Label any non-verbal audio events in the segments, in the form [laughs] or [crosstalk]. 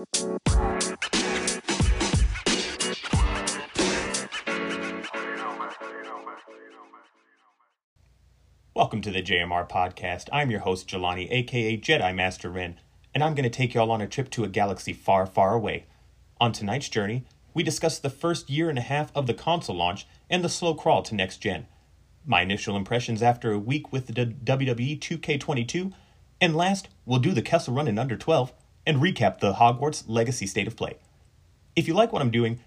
Welcome to the JMR podcast. I'm your host, Jelani, aka Jedi Master Ren, and I'm going to take you all on a trip to a galaxy far, far away. On tonight's journey, we discuss the first year and a half of the console launch and the slow crawl to next gen, my initial impressions after a week with the WWE 2K22, and last, we'll do the Kessel Run in under 12 and recap the Hogwarts Legacy State of Play. If you like what I'm doing,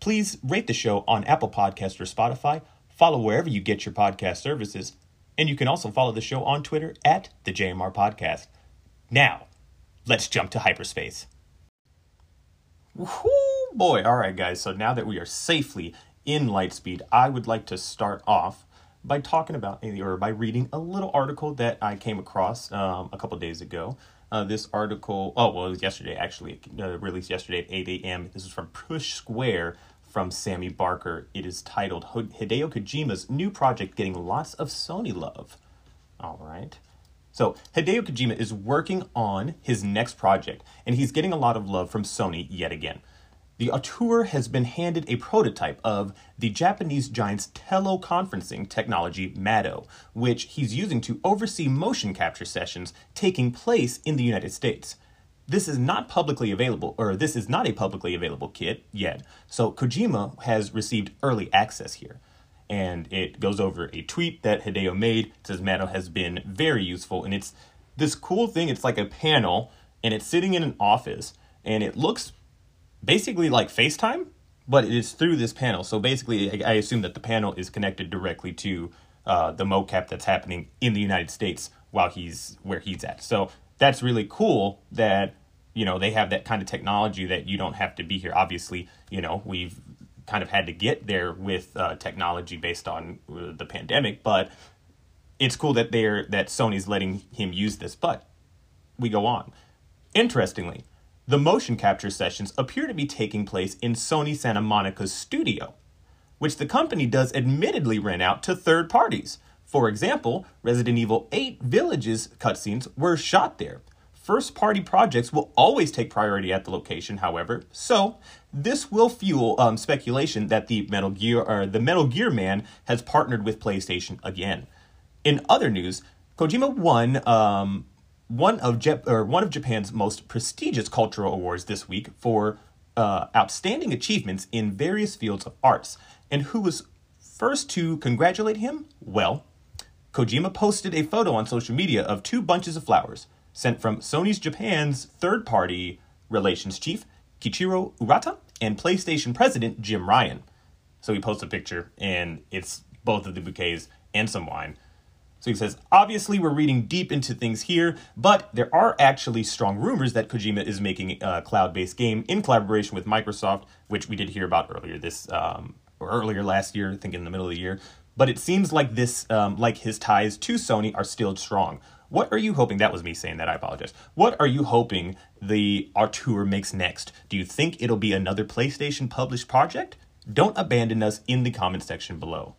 please rate the show on Apple Podcast or Spotify, follow wherever you get your podcast services, and you can also follow the show on Twitter at the JMR Podcast. Now, let's jump to hyperspace. Whoo boy! All right, guys. So now that we are safely in Lightspeed, I would like to start off by talking about or by reading a little article that I came across um, a couple days ago. Uh, this article, oh well, it was yesterday actually, uh, released yesterday at 8 a.m. This is from Push Square from Sammy Barker. It is titled Hideo Kojima's new project getting lots of Sony love. All right. So, Hideo Kojima is working on his next project, and he's getting a lot of love from Sony yet again. The auteur has been handed a prototype of the Japanese giant's teleconferencing technology, Mado, which he's using to oversee motion capture sessions taking place in the United States. This is not publicly available, or this is not a publicly available kit yet, so Kojima has received early access here and it goes over a tweet that Hideo made. Says Mado has been very useful, and it's this cool thing. It's like a panel, and it's sitting in an office, and it looks basically like FaceTime, but it is through this panel. So basically, I, assume that the panel is connected directly to uh, the mocap that's happening in the United States while he's where he's at. So that's really cool that you know they have that kind of technology that you don't have to be here. Obviously, you know we've kind of had to get there with uh, technology based on uh, the pandemic. But it's cool that they're that Sony's letting him use this. But we go on. Interestingly, the motion capture sessions appear to be taking place in Sony Santa Monica's studio, which the company does admittedly rent out to third parties. For example, Resident Evil 8 Village's cutscenes were shot there. First party projects will always take priority at the location, however, so this will fuel um, speculation that the Metal Gear or the Metal Gear Man has partnered with PlayStation again. In other news, Kojima won um, one of Jap- or one of Japan's most prestigious cultural awards this week for uh, outstanding achievements in various fields of arts. And who was first to congratulate him? Well, Kojima posted a photo on social media of two bunches of flowers sent from Sony's Japan's third-party relations chief Kichiro Urata, and PlayStation president Jim Ryan. So he posts a picture, and it's both of the bouquets and some wine. So he says, obviously, we're reading deep into things here, but there are actually strong rumors that Kojima is making a cloud based game in collaboration with Microsoft, which we did hear about earlier this, um, or earlier last year, I think in the middle of the year. But it seems like this, um, like his ties to Sony are still strong. What are you hoping? That was me saying that. I apologize. What are you hoping the auteur makes next? Do you think it'll be another PlayStation published project? Don't abandon us in the comment section below.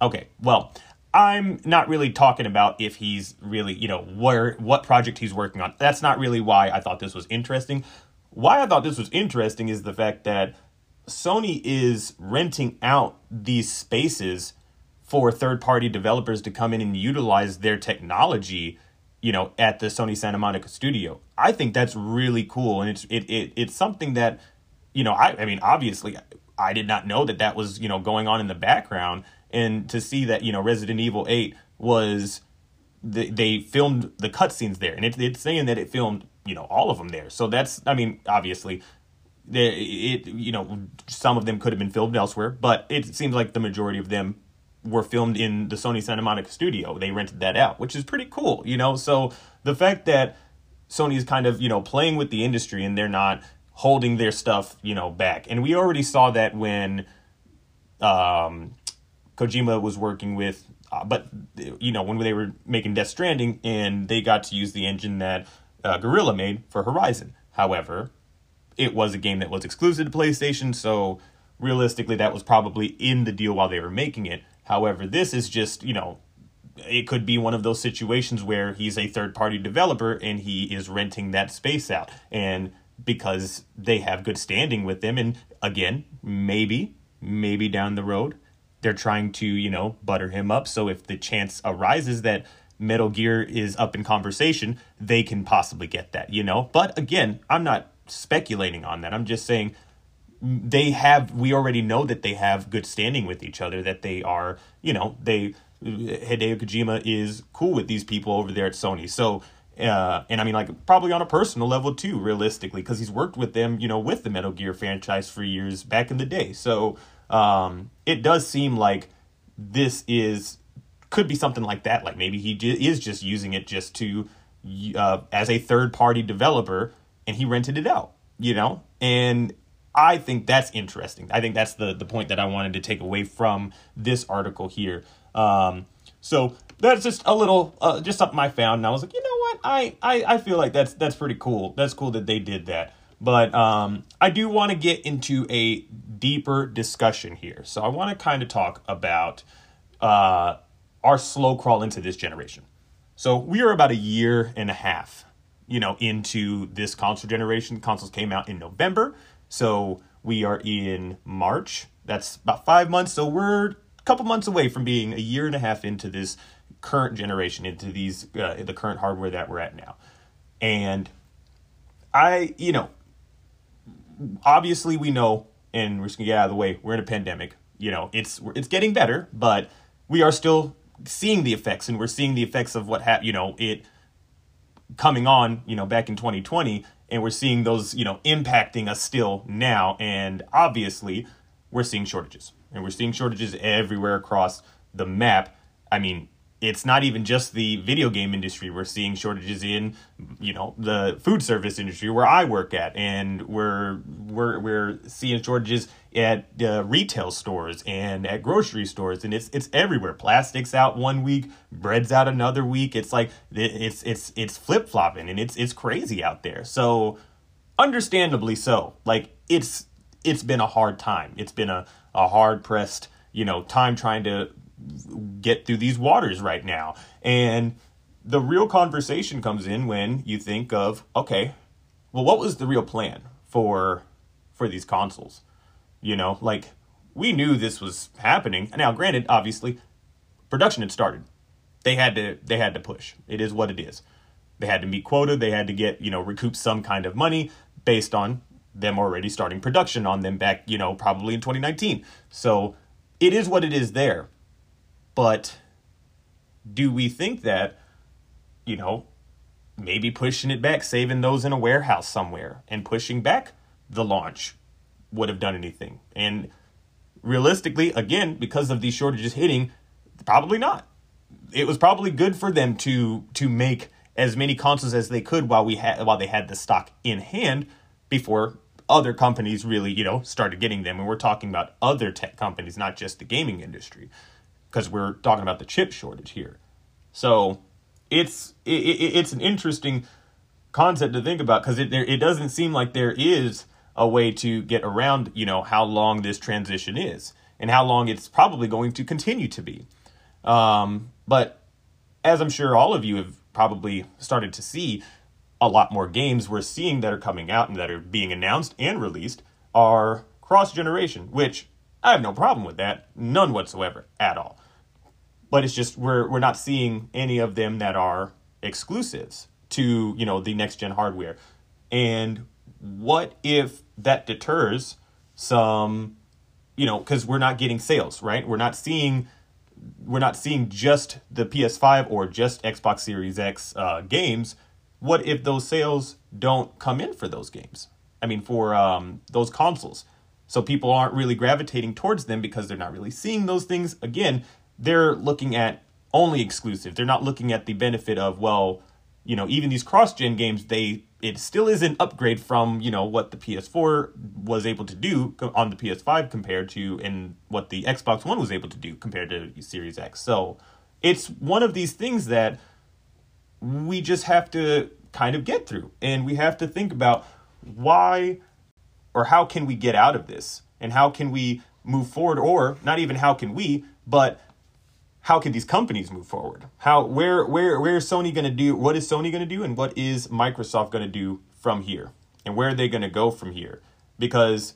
Okay, well, I'm not really talking about if he's really, you know, where what project he's working on. That's not really why I thought this was interesting. Why I thought this was interesting is the fact that Sony is renting out these spaces for third party developers to come in and utilize their technology you know at the Sony Santa Monica studio. I think that's really cool and it's it, it it's something that you know I I mean obviously I did not know that that was you know going on in the background and to see that you know Resident Evil 8 was the, they filmed the cutscenes there and it, it's saying that it filmed you know all of them there. So that's I mean obviously it you know some of them could have been filmed elsewhere, but it seems like the majority of them were filmed in the Sony Santa Monica studio. They rented that out, which is pretty cool, you know. So the fact that Sony is kind of, you know, playing with the industry and they're not holding their stuff, you know, back. And we already saw that when um Kojima was working with uh, but you know, when they were making Death Stranding and they got to use the engine that uh, Guerrilla made for Horizon. However, it was a game that was exclusive to PlayStation, so realistically that was probably in the deal while they were making it. However, this is just, you know, it could be one of those situations where he's a third party developer and he is renting that space out. And because they have good standing with them. And again, maybe, maybe down the road, they're trying to, you know, butter him up. So if the chance arises that Metal Gear is up in conversation, they can possibly get that, you know? But again, I'm not speculating on that. I'm just saying they have, we already know that they have good standing with each other, that they are, you know, they, Hideo Kojima is cool with these people over there at Sony. So, uh, and I mean, like, probably on a personal level too, realistically, because he's worked with them, you know, with the Metal Gear franchise for years back in the day. So, um, it does seem like this is could be something like that. Like maybe he j- is just using it just to uh, as a third party developer, and he rented it out. You know, and I think that's interesting. I think that's the the point that I wanted to take away from this article here. Um, so that's just a little, uh, just something I found, and I was like, you know what, I, I I feel like that's that's pretty cool. That's cool that they did that. But um, I do want to get into a deeper discussion here. So I want to kind of talk about uh, our slow crawl into this generation. So we are about a year and a half, you know, into this console generation. Consoles came out in November, so we are in March. That's about five months. So we're a couple months away from being a year and a half into this current generation, into these uh, the current hardware that we're at now. And I, you know, obviously we know and we're just gonna get out of the way. We're in a pandemic. You know, it's it's getting better, but we are still seeing the effects, and we're seeing the effects of what happened. You know, it coming on. You know, back in 2020, and we're seeing those. You know, impacting us still now, and obviously, we're seeing shortages, and we're seeing shortages everywhere across the map. I mean, it's not even just the video game industry. We're seeing shortages in, you know, the food service industry where I work at, and we're we're we're seeing shortages at uh, retail stores and at grocery stores, and it's it's everywhere. Plastics out one week, bread's out another week. It's like it's it's it's flip flopping, and it's it's crazy out there. So, understandably so. Like it's it's been a hard time. It's been a a hard pressed you know time trying to get through these waters right now. And the real conversation comes in when you think of, okay, well, what was the real plan for for these consoles? You know, like we knew this was happening. Now, granted, obviously, production had started. They had to they had to push. It is what it is. They had to meet quota. They had to get you know recoup some kind of money based on them already starting production on them back you know probably in 2019. So it is what it is there. But do we think that, you know, maybe pushing it back, saving those in a warehouse somewhere, and pushing back the launch would have done anything? And realistically, again, because of these shortages hitting, probably not. It was probably good for them to to make as many consoles as they could while we had while they had the stock in hand before other companies really, you know, started getting them. And we're talking about other tech companies, not just the gaming industry because we're talking about the chip shortage here. So it's it, it's an interesting concept to think about because it there, it doesn't seem like there is a way to get around you know how long this transition is and how long it's probably going to continue to be. Um, but as I'm sure all of you have probably started to see, a lot more games we're seeing that are coming out and that are being announced and released are cross generation, which I have no problem with that, none whatsoever at all. But it's just we're we're not seeing any of them that are exclusives to, you know, the next gen hardware. And what if that deters some, you know, cuz we're not getting sales, right? We're not seeing we're not seeing just the PS5 or just Xbox Series X uh, games. What if those sales don't come in for those games? I mean, for um, those consoles. So people aren't really gravitating towards them because they're not really seeing those things. Again, they're looking at only exclusive. They're not looking at the benefit of, well, you know, even these cross-gen games, they it still is an upgrade from, you know, what the PS4 was able to do on the PS5 compared to and what the Xbox One was able to do compared to Series X. So, it's one of these things that we just have to kind of get through and we have to think about why or how can we get out of this and how can we move forward or not even how can we but how can these companies move forward? How where where where is sony going to do what is sony going to do and what is microsoft going to do from here? And where are they going to go from here? Because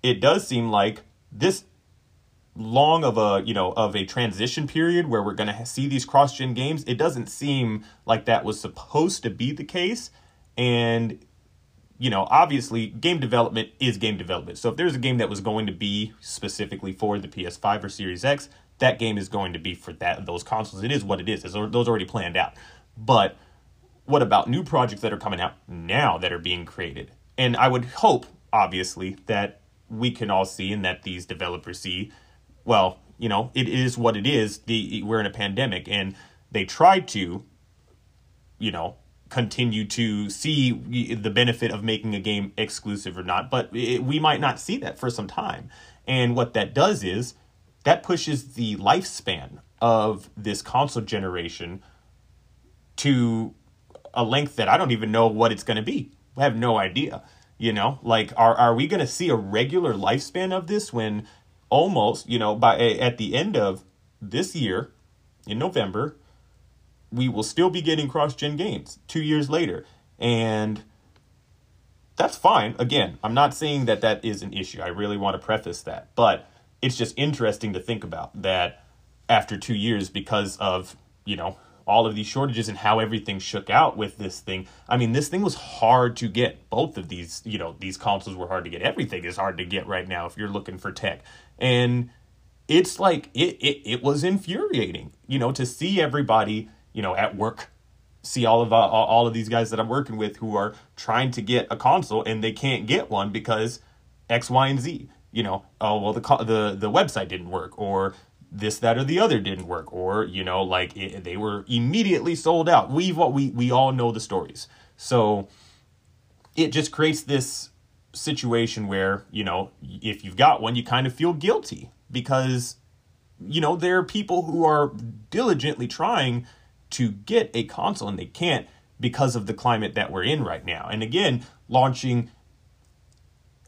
it does seem like this long of a you know of a transition period where we're going to see these cross gen games it doesn't seem like that was supposed to be the case. And you know obviously game development is game development. So if there's a game that was going to be specifically for the ps5 or series x that game is going to be for that those consoles it is what it is those already planned out but what about new projects that are coming out now that are being created and i would hope obviously that we can all see and that these developers see well, you know, it is what it is. The we're in a pandemic, and they try to, you know, continue to see the benefit of making a game exclusive or not. But it, we might not see that for some time. And what that does is that pushes the lifespan of this console generation to a length that I don't even know what it's going to be. I have no idea. You know, like are are we going to see a regular lifespan of this when almost, you know, by at the end of this year in November, we will still be getting cross-gen games 2 years later. And that's fine. Again, I'm not saying that that is an issue. I really want to preface that. But it's just interesting to think about that after 2 years because of, you know, all of these shortages and how everything shook out with this thing. I mean, this thing was hard to get. Both of these, you know, these consoles were hard to get. Everything is hard to get right now if you're looking for tech. And it's like it it, it was infuriating, you know, to see everybody, you know, at work see all of uh, all of these guys that I'm working with who are trying to get a console and they can't get one because X, Y, and Z. You know, oh well, the the the website didn't work, or this, that, or the other didn't work, or you know, like it, they were immediately sold out. We've what we we all know the stories, so it just creates this situation where you know if you've got one, you kind of feel guilty because you know there are people who are diligently trying to get a console and they can't because of the climate that we're in right now. And again, launching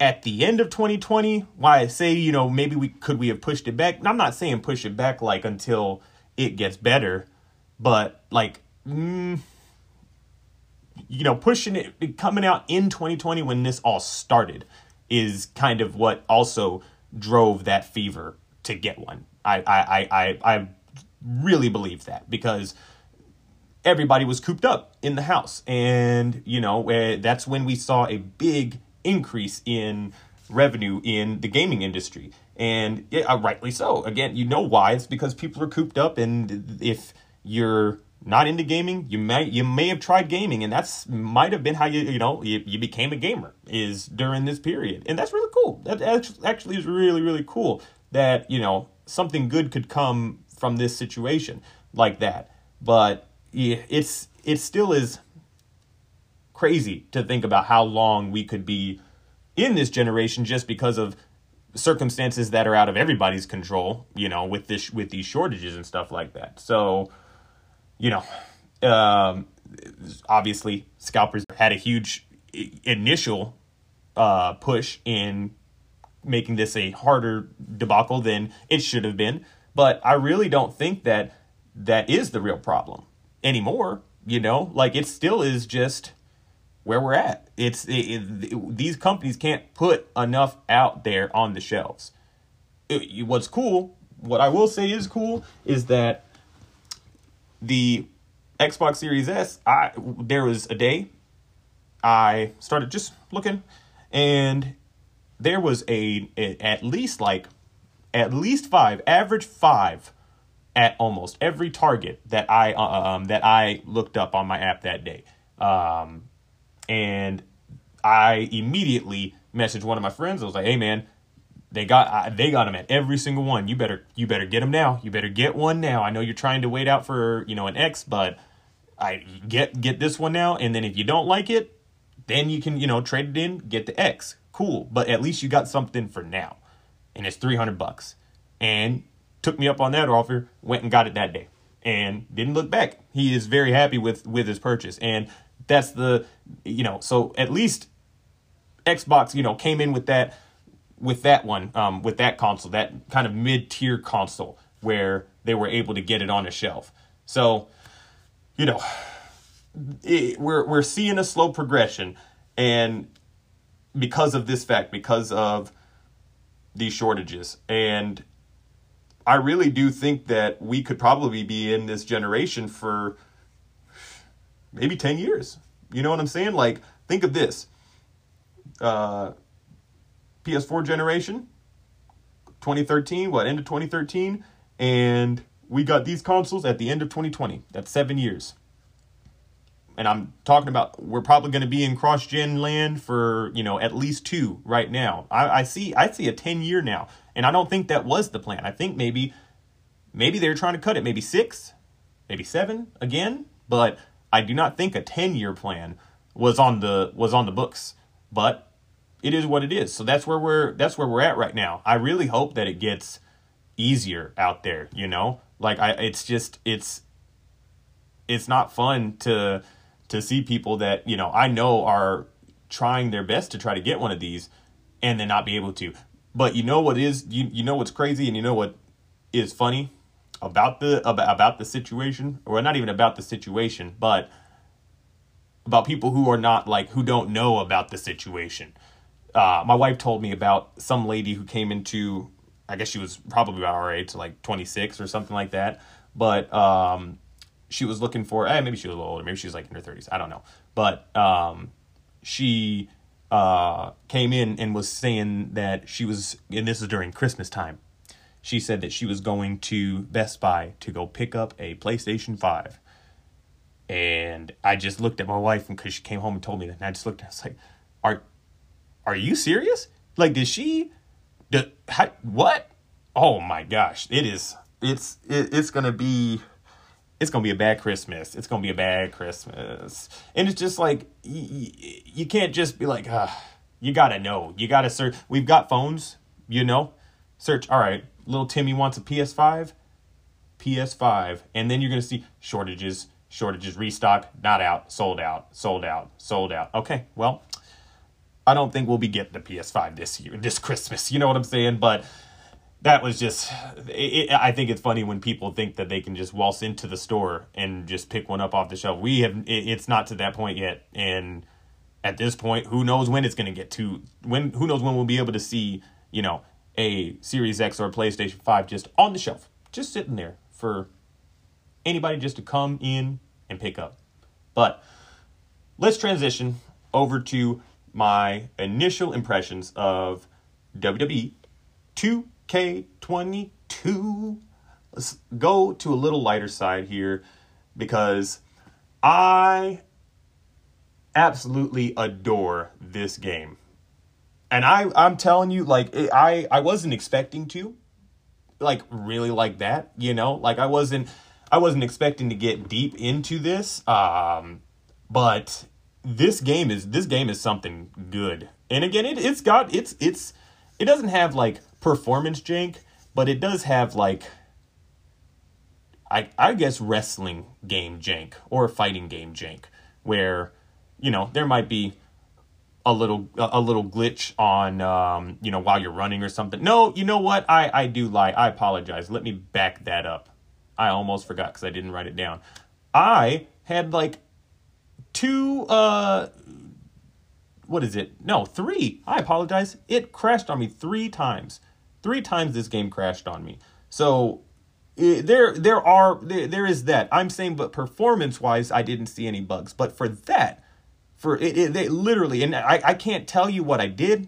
at the end of 2020 why i say you know maybe we could we have pushed it back? I'm not saying push it back like until it gets better but like mm, you know pushing it coming out in 2020 when this all started is kind of what also drove that fever to get one. I i i i I really believe that because everybody was cooped up in the house. And you know that's when we saw a big increase in revenue in the gaming industry. And yeah, uh, rightly so. Again, you know why? It's because people are cooped up, and if you're not into gaming, you may you may have tried gaming, and that's might have been how you you know you, you became a gamer is during this period, and that's really cool. That actually is really really cool that you know something good could come from this situation like that. But yeah, it's it still is crazy to think about how long we could be in this generation just because of circumstances that are out of everybody's control, you know, with this with these shortages and stuff like that. So, you know, um, obviously scalpers had a huge initial uh, push in making this a harder debacle than it should have been, but I really don't think that that is the real problem anymore, you know? Like it still is just where we're at. It's it, it, these companies can't put enough out there on the shelves. It, what's cool, what I will say is cool, is that the Xbox Series S. I there was a day I started just looking, and there was a, a at least like at least five, average five at almost every target that I uh, um that I looked up on my app that day. Um, and I immediately messaged one of my friends. I was like, "Hey, man, they got they got them at every single one. You better you better get them now. You better get one now. I know you're trying to wait out for you know an X, but I get get this one now. And then if you don't like it, then you can you know trade it in, get the X. Cool, but at least you got something for now, and it's three hundred bucks. And took me up on that offer. Went and got it that day, and didn't look back. He is very happy with with his purchase, and that's the you know so at least xbox you know came in with that with that one um, with that console that kind of mid-tier console where they were able to get it on a shelf so you know it, we're we're seeing a slow progression and because of this fact, because of these shortages. And I really do think that we could probably be in this generation for maybe 10 years. You know what I'm saying? Like, think of this uh, PS4 generation, 2013, what, end of 2013? And we got these consoles at the end of 2020. That's seven years. And I'm talking about we're probably going to be in cross gen land for you know at least two right now. I, I see I see a 10 year now, and I don't think that was the plan. I think maybe maybe they're trying to cut it, maybe six, maybe seven again. But I do not think a 10 year plan was on the was on the books. But it is what it is. So that's where we're that's where we're at right now. I really hope that it gets easier out there, you know? Like I it's just it's it's not fun to to see people that, you know, I know are trying their best to try to get one of these and then not be able to. But you know what is you you know what's crazy and you know what is funny about the about, about the situation or not even about the situation, but about people who are not like who don't know about the situation. Uh, my wife told me about some lady who came into I guess she was probably about our age, like 26 or something like that. But um, she was looking for, eh, maybe she was a little older, maybe she was like in her 30s, I don't know. But um, she uh, came in and was saying that she was, and this is during Christmas time. She said that she was going to Best Buy to go pick up a PlayStation 5. And I just looked at my wife because she came home and told me that. And I just looked her, I was like, are, are you serious? Like, did she the how, what? Oh my gosh! It is. It's it, it's gonna be. It's gonna be a bad Christmas. It's gonna be a bad Christmas, and it's just like you, you can't just be like, you gotta know. You gotta search. We've got phones, you know. Search. All right, little Timmy wants a PS5. PS5, and then you're gonna see shortages, shortages, restock, not out, sold out, sold out, sold out. Okay, well, I don't think we'll be getting the PS5 this year, this Christmas. You know what I'm saying? But that was just. It, it, I think it's funny when people think that they can just waltz into the store and just pick one up off the shelf. We have. It, it's not to that point yet, and at this point, who knows when it's going to get to when? Who knows when we'll be able to see you know a Series X or a PlayStation Five just on the shelf, just sitting there for anybody just to come in and pick up. But let's transition over to my initial impressions of WWE 2K22. Let's go to a little lighter side here because I absolutely adore this game. And I I'm telling you like I I wasn't expecting to like really like that, you know? Like I wasn't I wasn't expecting to get deep into this um but this game is this game is something good. And again, it it's got it's it's it doesn't have like performance jank, but it does have like I I guess wrestling game jank or fighting game jank where you know there might be a little a little glitch on um you know while you're running or something. No, you know what? I I do lie. I apologize. Let me back that up. I almost forgot cuz I didn't write it down. I had like two uh what is it? No, three. I apologize. It crashed on me three times. Three times this game crashed on me. So there there are there, there is that. I'm saying but performance wise I didn't see any bugs. But for that for it, it they literally and I, I can't tell you what I did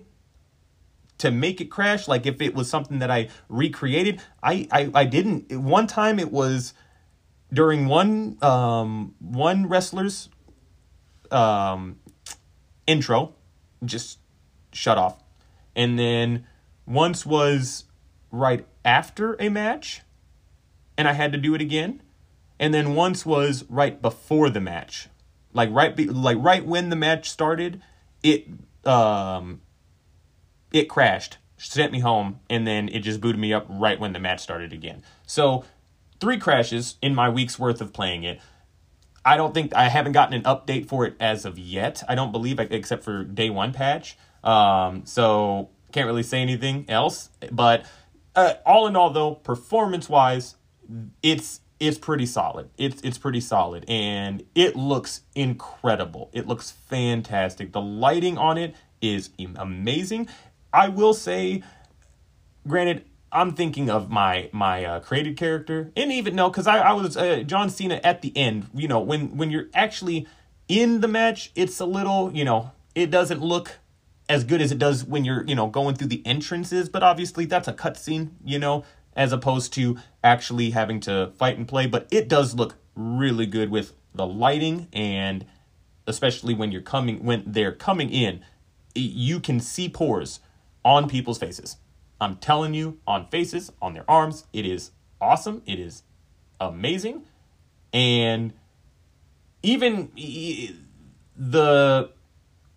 to make it crash like if it was something that I recreated. I I, I didn't one time it was during one um one wrestler's um, intro, just shut off. And then once was right after a match, and I had to do it again. And then once was right before the match, like right be, like right when the match started, it um it crashed, sent me home, and then it just booted me up right when the match started again. So three crashes in my week's worth of playing it. I don't think I haven't gotten an update for it as of yet. I don't believe, except for day one patch. Um, so can't really say anything else. But uh, all in all, though, performance wise, it's it's pretty solid. It's it's pretty solid, and it looks incredible. It looks fantastic. The lighting on it is amazing. I will say, granted, I'm thinking of my my uh, created character, and even no, because I I was uh, John Cena at the end. You know, when when you're actually in the match, it's a little you know it doesn't look as good as it does when you're you know going through the entrances. But obviously that's a cutscene, you know, as opposed to actually having to fight and play. But it does look really good with the lighting and especially when you're coming when they're coming in, you can see pores on people's faces. I'm telling you, on faces, on their arms, it is awesome. It is amazing. And even the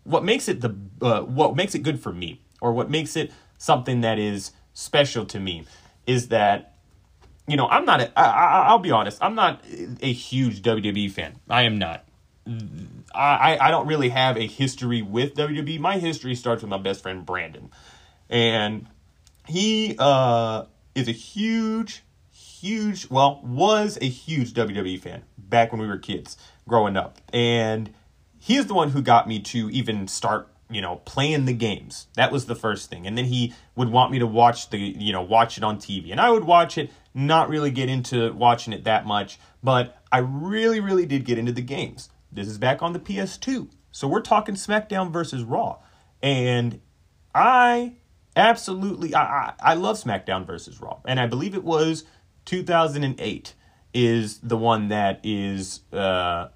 what makes it the uh, what makes it good for me or what makes it something that is special to me is that you know i'm not i'll be honest i'm not a huge wwe fan i am not I, I don't really have a history with WWE. My history starts with my best friend Brandon. And he uh, is a huge, huge, well, was a huge WWE fan back when we were kids growing up. And he is the one who got me to even start, you know, playing the games. That was the first thing. And then he would want me to watch the, you know, watch it on TV. And I would watch it, not really get into watching it that much, but I really, really did get into the games. This is back on the PS2. So we're talking SmackDown versus Raw. And I absolutely I, I, I love SmackDown versus Raw. And I believe it was 2008 is the one that is uh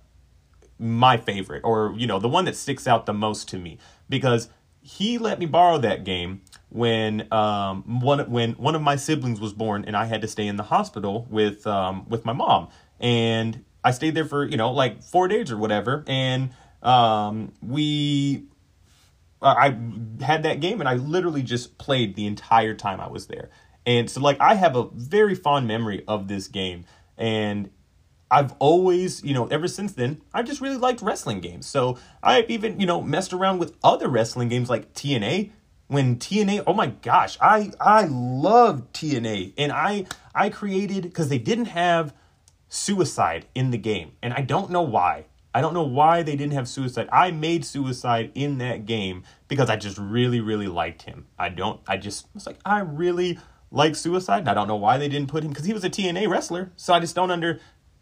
my favorite or you know the one that sticks out the most to me because he let me borrow that game when um one when one of my siblings was born and I had to stay in the hospital with um with my mom and I stayed there for, you know, like four days or whatever. And um, we, I had that game and I literally just played the entire time I was there. And so, like, I have a very fond memory of this game. And I've always, you know, ever since then, I just really liked wrestling games. So I've even, you know, messed around with other wrestling games like TNA. When TNA, oh my gosh, I I love TNA, and I I created because they didn't have suicide in the game. And I don't know why. I don't know why they didn't have suicide. I made suicide in that game because I just really, really liked him. I don't, I just was like, I really like suicide. And I don't know why they didn't put him because he was a TNA wrestler. So I just don't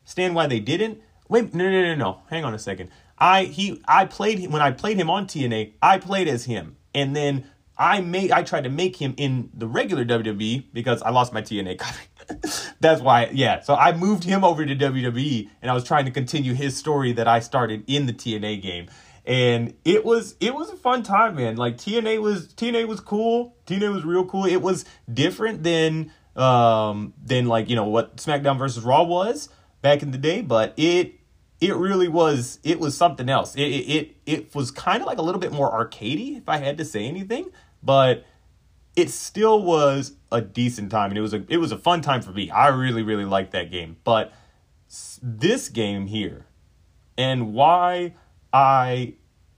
understand why they didn't. Wait, no, no, no, no. Hang on a second. I, he, I played, when I played him on TNA, I played as him. And then I made, I tried to make him in the regular WWE because I lost my TNA [laughs] copy. That's why, yeah. So I moved him over to WWE, and I was trying to continue his story that I started in the TNA game. And it was it was a fun time, man. Like TNA was TNA was cool. TNA was real cool. It was different than um than like you know what SmackDown versus Raw was back in the day, but it it really was it was something else. It it it, was kind of like a little bit more arcadey, if I had to say anything, but it still was a decent time and it was a it was a fun time for me. I really really liked that game. But this game here and why I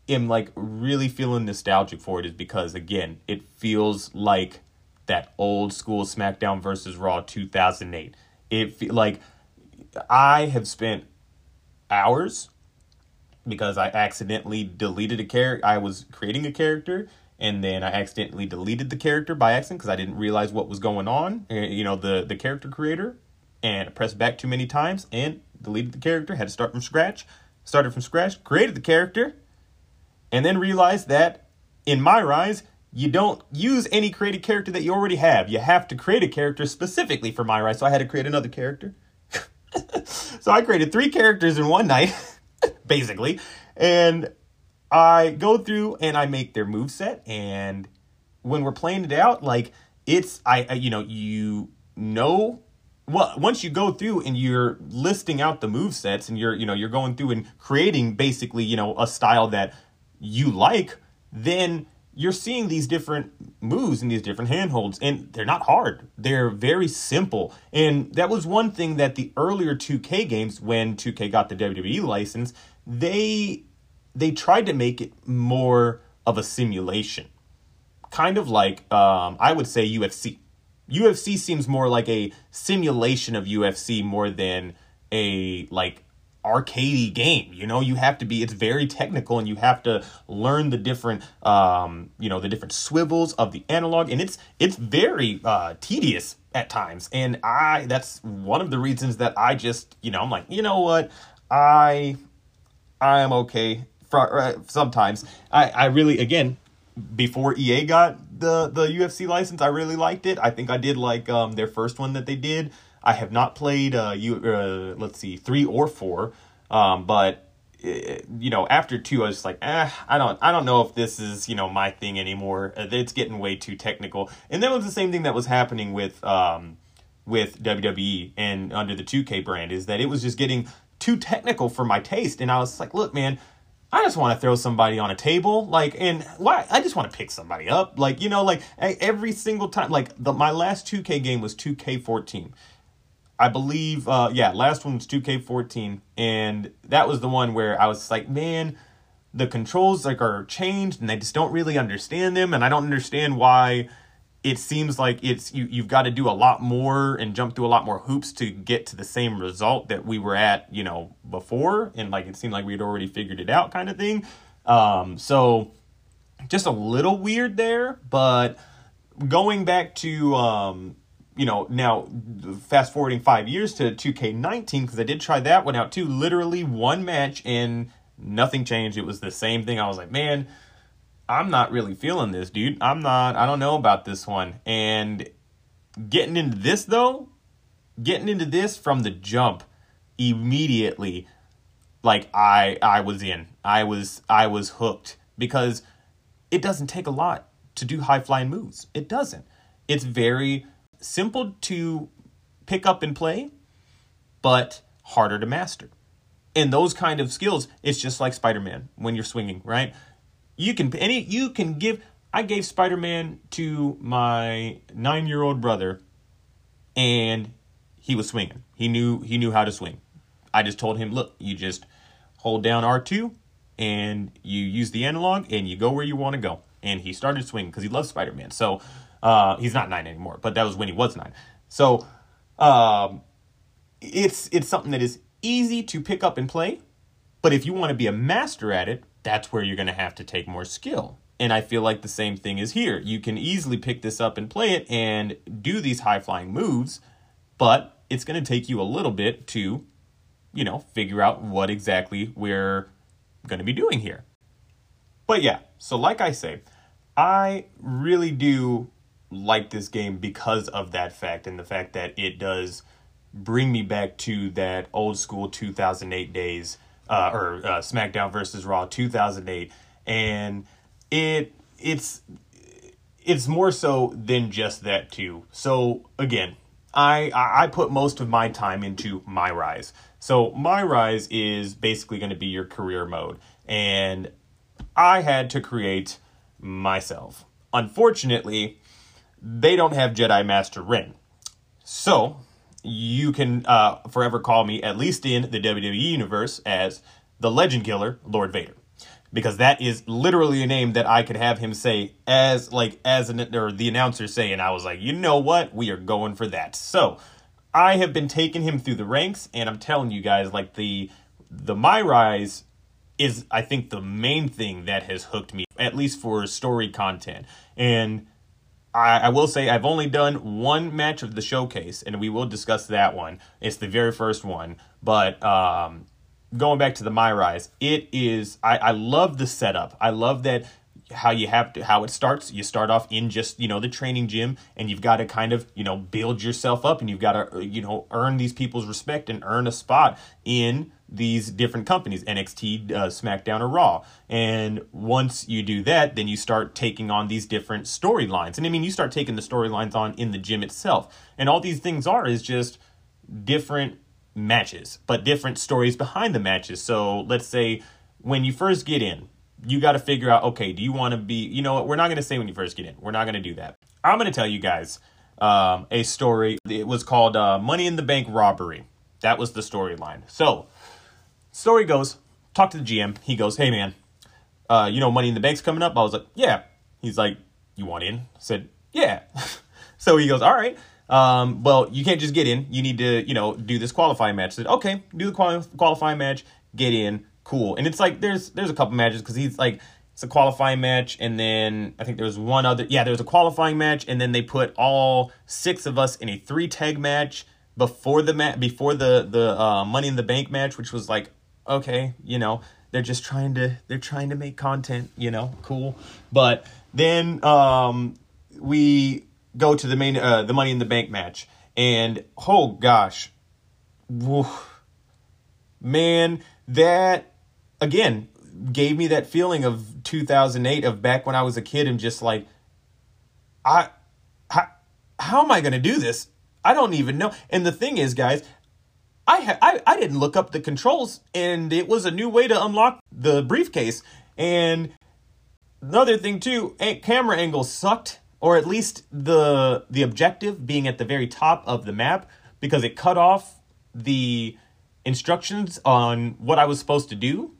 am like really feeling nostalgic for it is because again, it feels like that old school SmackDown versus Raw 2008. It feel like I have spent hours because I accidentally deleted a character. I was creating a character and then I accidentally deleted the character by accident because I didn't realize what was going on. Eh, you know, the the character creator, and I pressed back too many times and deleted the character. Had to start from scratch. Started from scratch, created the character, and then realized that in my rise, you don't use any created character that you already have. You have to create a character specifically for my rise. So I had to create another character. [laughs] so I created three characters in one night, [laughs] basically, and I go through and I make their move set, and when we're playing it out, like it's I, you know you know well once you go through and you're listing out the move sets and you're you know you're going through and creating basically you know a style that you like, then you're seeing these different moves and these different handholds, and they're not hard. They're very simple. And that was one thing that the earlier 2K games, when 2K got the WWE license, they they tried to make it more of a simulation. Kind of like, um, I would say UFC. UFC seems more like a simulation of UFC more than a like arcadey game. You know, you have to be. It's very technical, and you have to learn the different, um, you know, the different swivels of the analog, and it's it's very uh, tedious at times. And I that's one of the reasons that I just, you know, I'm like, you know what, I I am okay. For, uh, sometimes I I really again before EA got the the UFC license, I really liked it. I think I did like um their first one that they did. I have not played uh you uh, let's see three or four, um but eh, you know after two I was like eh I don't I don't know if this is you know my thing anymore. Uh, it's getting way too technical, and that was the same thing that was happening with um with WWE and under the 2K brand is that it was just getting too technical for my taste, and I was like, look man I just want to throw somebody on a table, like, and why? I just want to pick somebody up, like, you know, like every single time. Like the my last 2K game was 2K14. I believe, uh, yeah, last one was 2K14, and that was the one where I was like, man, the controls like are changed, and they just don't really understand them, and I don't understand why it seems like it's you you've got to do a lot more and jump through a lot more hoops to get to the same result that we were at you know before and like it seemed like we had already figured it out kind of thing. Um so just a little weird there but going back to um you know now fast forwarding five years to 2k19 because i did try that one out too literally one match and nothing changed it was the same thing i was like man I'm not really feeling this, dude. I'm not, I don't know about this one. And getting into this, though, getting into this from the jump immediately, like I, I was in. I was, I was hooked because it doesn't take a lot to do high flying moves. It doesn't. It's very simple to pick up and play, but harder to master. And those kind of skills, it's just like Spider Man when you're swinging, right? You can any you can give. I gave Spider Man to my nine year old brother, and he was swinging. He knew he knew how to swing. I just told him, look, you just hold down R two, and you use the analog, and you go where you want to go. And he started swinging because he loves Spider Man. So uh, he's not nine anymore, but that was when he was nine. So um, it's it's something that is easy to pick up and play. But if you want to be a master at it, that's where you're going to have to take more skill. And I feel like the same thing is here. You can easily pick this up and play it and do these high flying moves, but it's going to take you a little bit to, you know, figure out what exactly we're going to be doing here. But yeah, so like I say, I really do like this game because of that fact and the fact that it does bring me back to that old school 2008 days uh, or uh, SmackDown versus Raw 2008, and it it's it's more so than just that too. So again, I I put most of my time into my rise. So my rise is basically going to be your career mode, and I had to create myself. Unfortunately, they don't have Jedi Master Ren. So you can uh, forever call me, at least in the WWE universe, as the Legend Killer, Lord Vader. Because that is literally a name that I could have him say as like as an or the announcer say, and I was like, you know what, we are going for that. So I have been taking him through the ranks, and I'm telling you guys, like the the my rise is I think the main thing that has hooked me, at least for story content. And I, I will say I've only done one match of the showcase, and we will discuss that one. It's the very first one, but um, going back to the My Rise, it is I, I love the setup. I love that how you have to how it starts. You start off in just you know the training gym and you've got to kind of you know build yourself up and you've got to you know earn these people's respect and earn a spot in these different companies NXT uh, SmackDown or Raw. And once you do that then you start taking on these different storylines. And I mean you start taking the storylines on in the gym itself. And all these things are is just different matches, but different stories behind the matches. So let's say when you first get in, you got to figure out okay, do you want to be, you know what, we're not going to say when you first get in. We're not going to do that. I'm going to tell you guys um, a story. It was called uh, Money in the Bank Robbery. That was the storyline. So, story goes, talk to the GM. He goes, hey man, uh, you know, Money in the Bank's coming up. I was like, yeah. He's like, you want in? I said, yeah. [laughs] so he goes, all right. um, well, you can't just get in. You need to, you know, do this qualifying match. I said, okay, do the quali- qualifying match, get in, cool. And it's like there's there's a couple matches because he's like it's a qualifying match, and then I think there was one other. Yeah, there was a qualifying match, and then they put all six of us in a three tag match before the mat before the the uh, Money in the Bank match, which was like okay, you know, they're just trying to they're trying to make content, you know, cool. But then um, we go to the main uh, the Money in the Bank match, and oh gosh, woo, man, that again gave me that feeling of 2008 of back when I was a kid and just like I how, how am I going to do this? I don't even know. And the thing is, guys, I, ha- I I didn't look up the controls and it was a new way to unlock the briefcase and another thing too, camera angle sucked or at least the the objective being at the very top of the map because it cut off the instructions on what I was supposed to do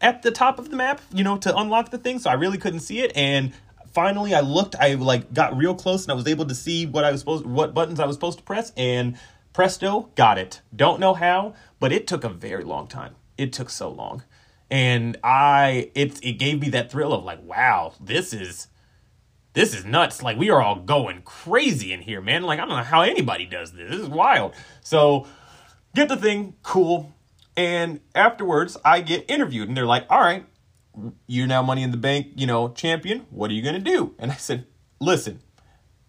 at the top of the map, you know, to unlock the thing. So I really couldn't see it. And finally I looked, I like got real close and I was able to see what I was supposed what buttons I was supposed to press and presto, got it. Don't know how, but it took a very long time. It took so long. And I it it gave me that thrill of like, wow, this is this is nuts. Like we are all going crazy in here, man. Like I don't know how anybody does this. This is wild. So get the thing, cool. And afterwards, I get interviewed, and they're like, "All right, you're now Money in the Bank, you know, champion. What are you gonna do?" And I said, "Listen,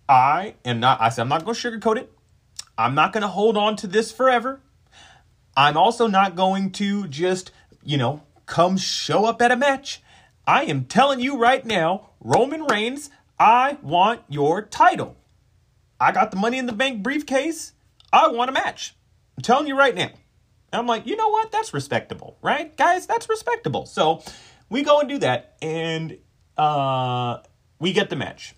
I am not. I said I'm not gonna sugarcoat it. I'm not gonna hold on to this forever. I'm also not going to just, you know, come show up at a match. I am telling you right now, Roman Reigns, I want your title. I got the Money in the Bank briefcase. I want a match. I'm telling you right now." And I'm like, you know what? That's respectable, right? Guys, that's respectable. So we go and do that, and uh, we get the match.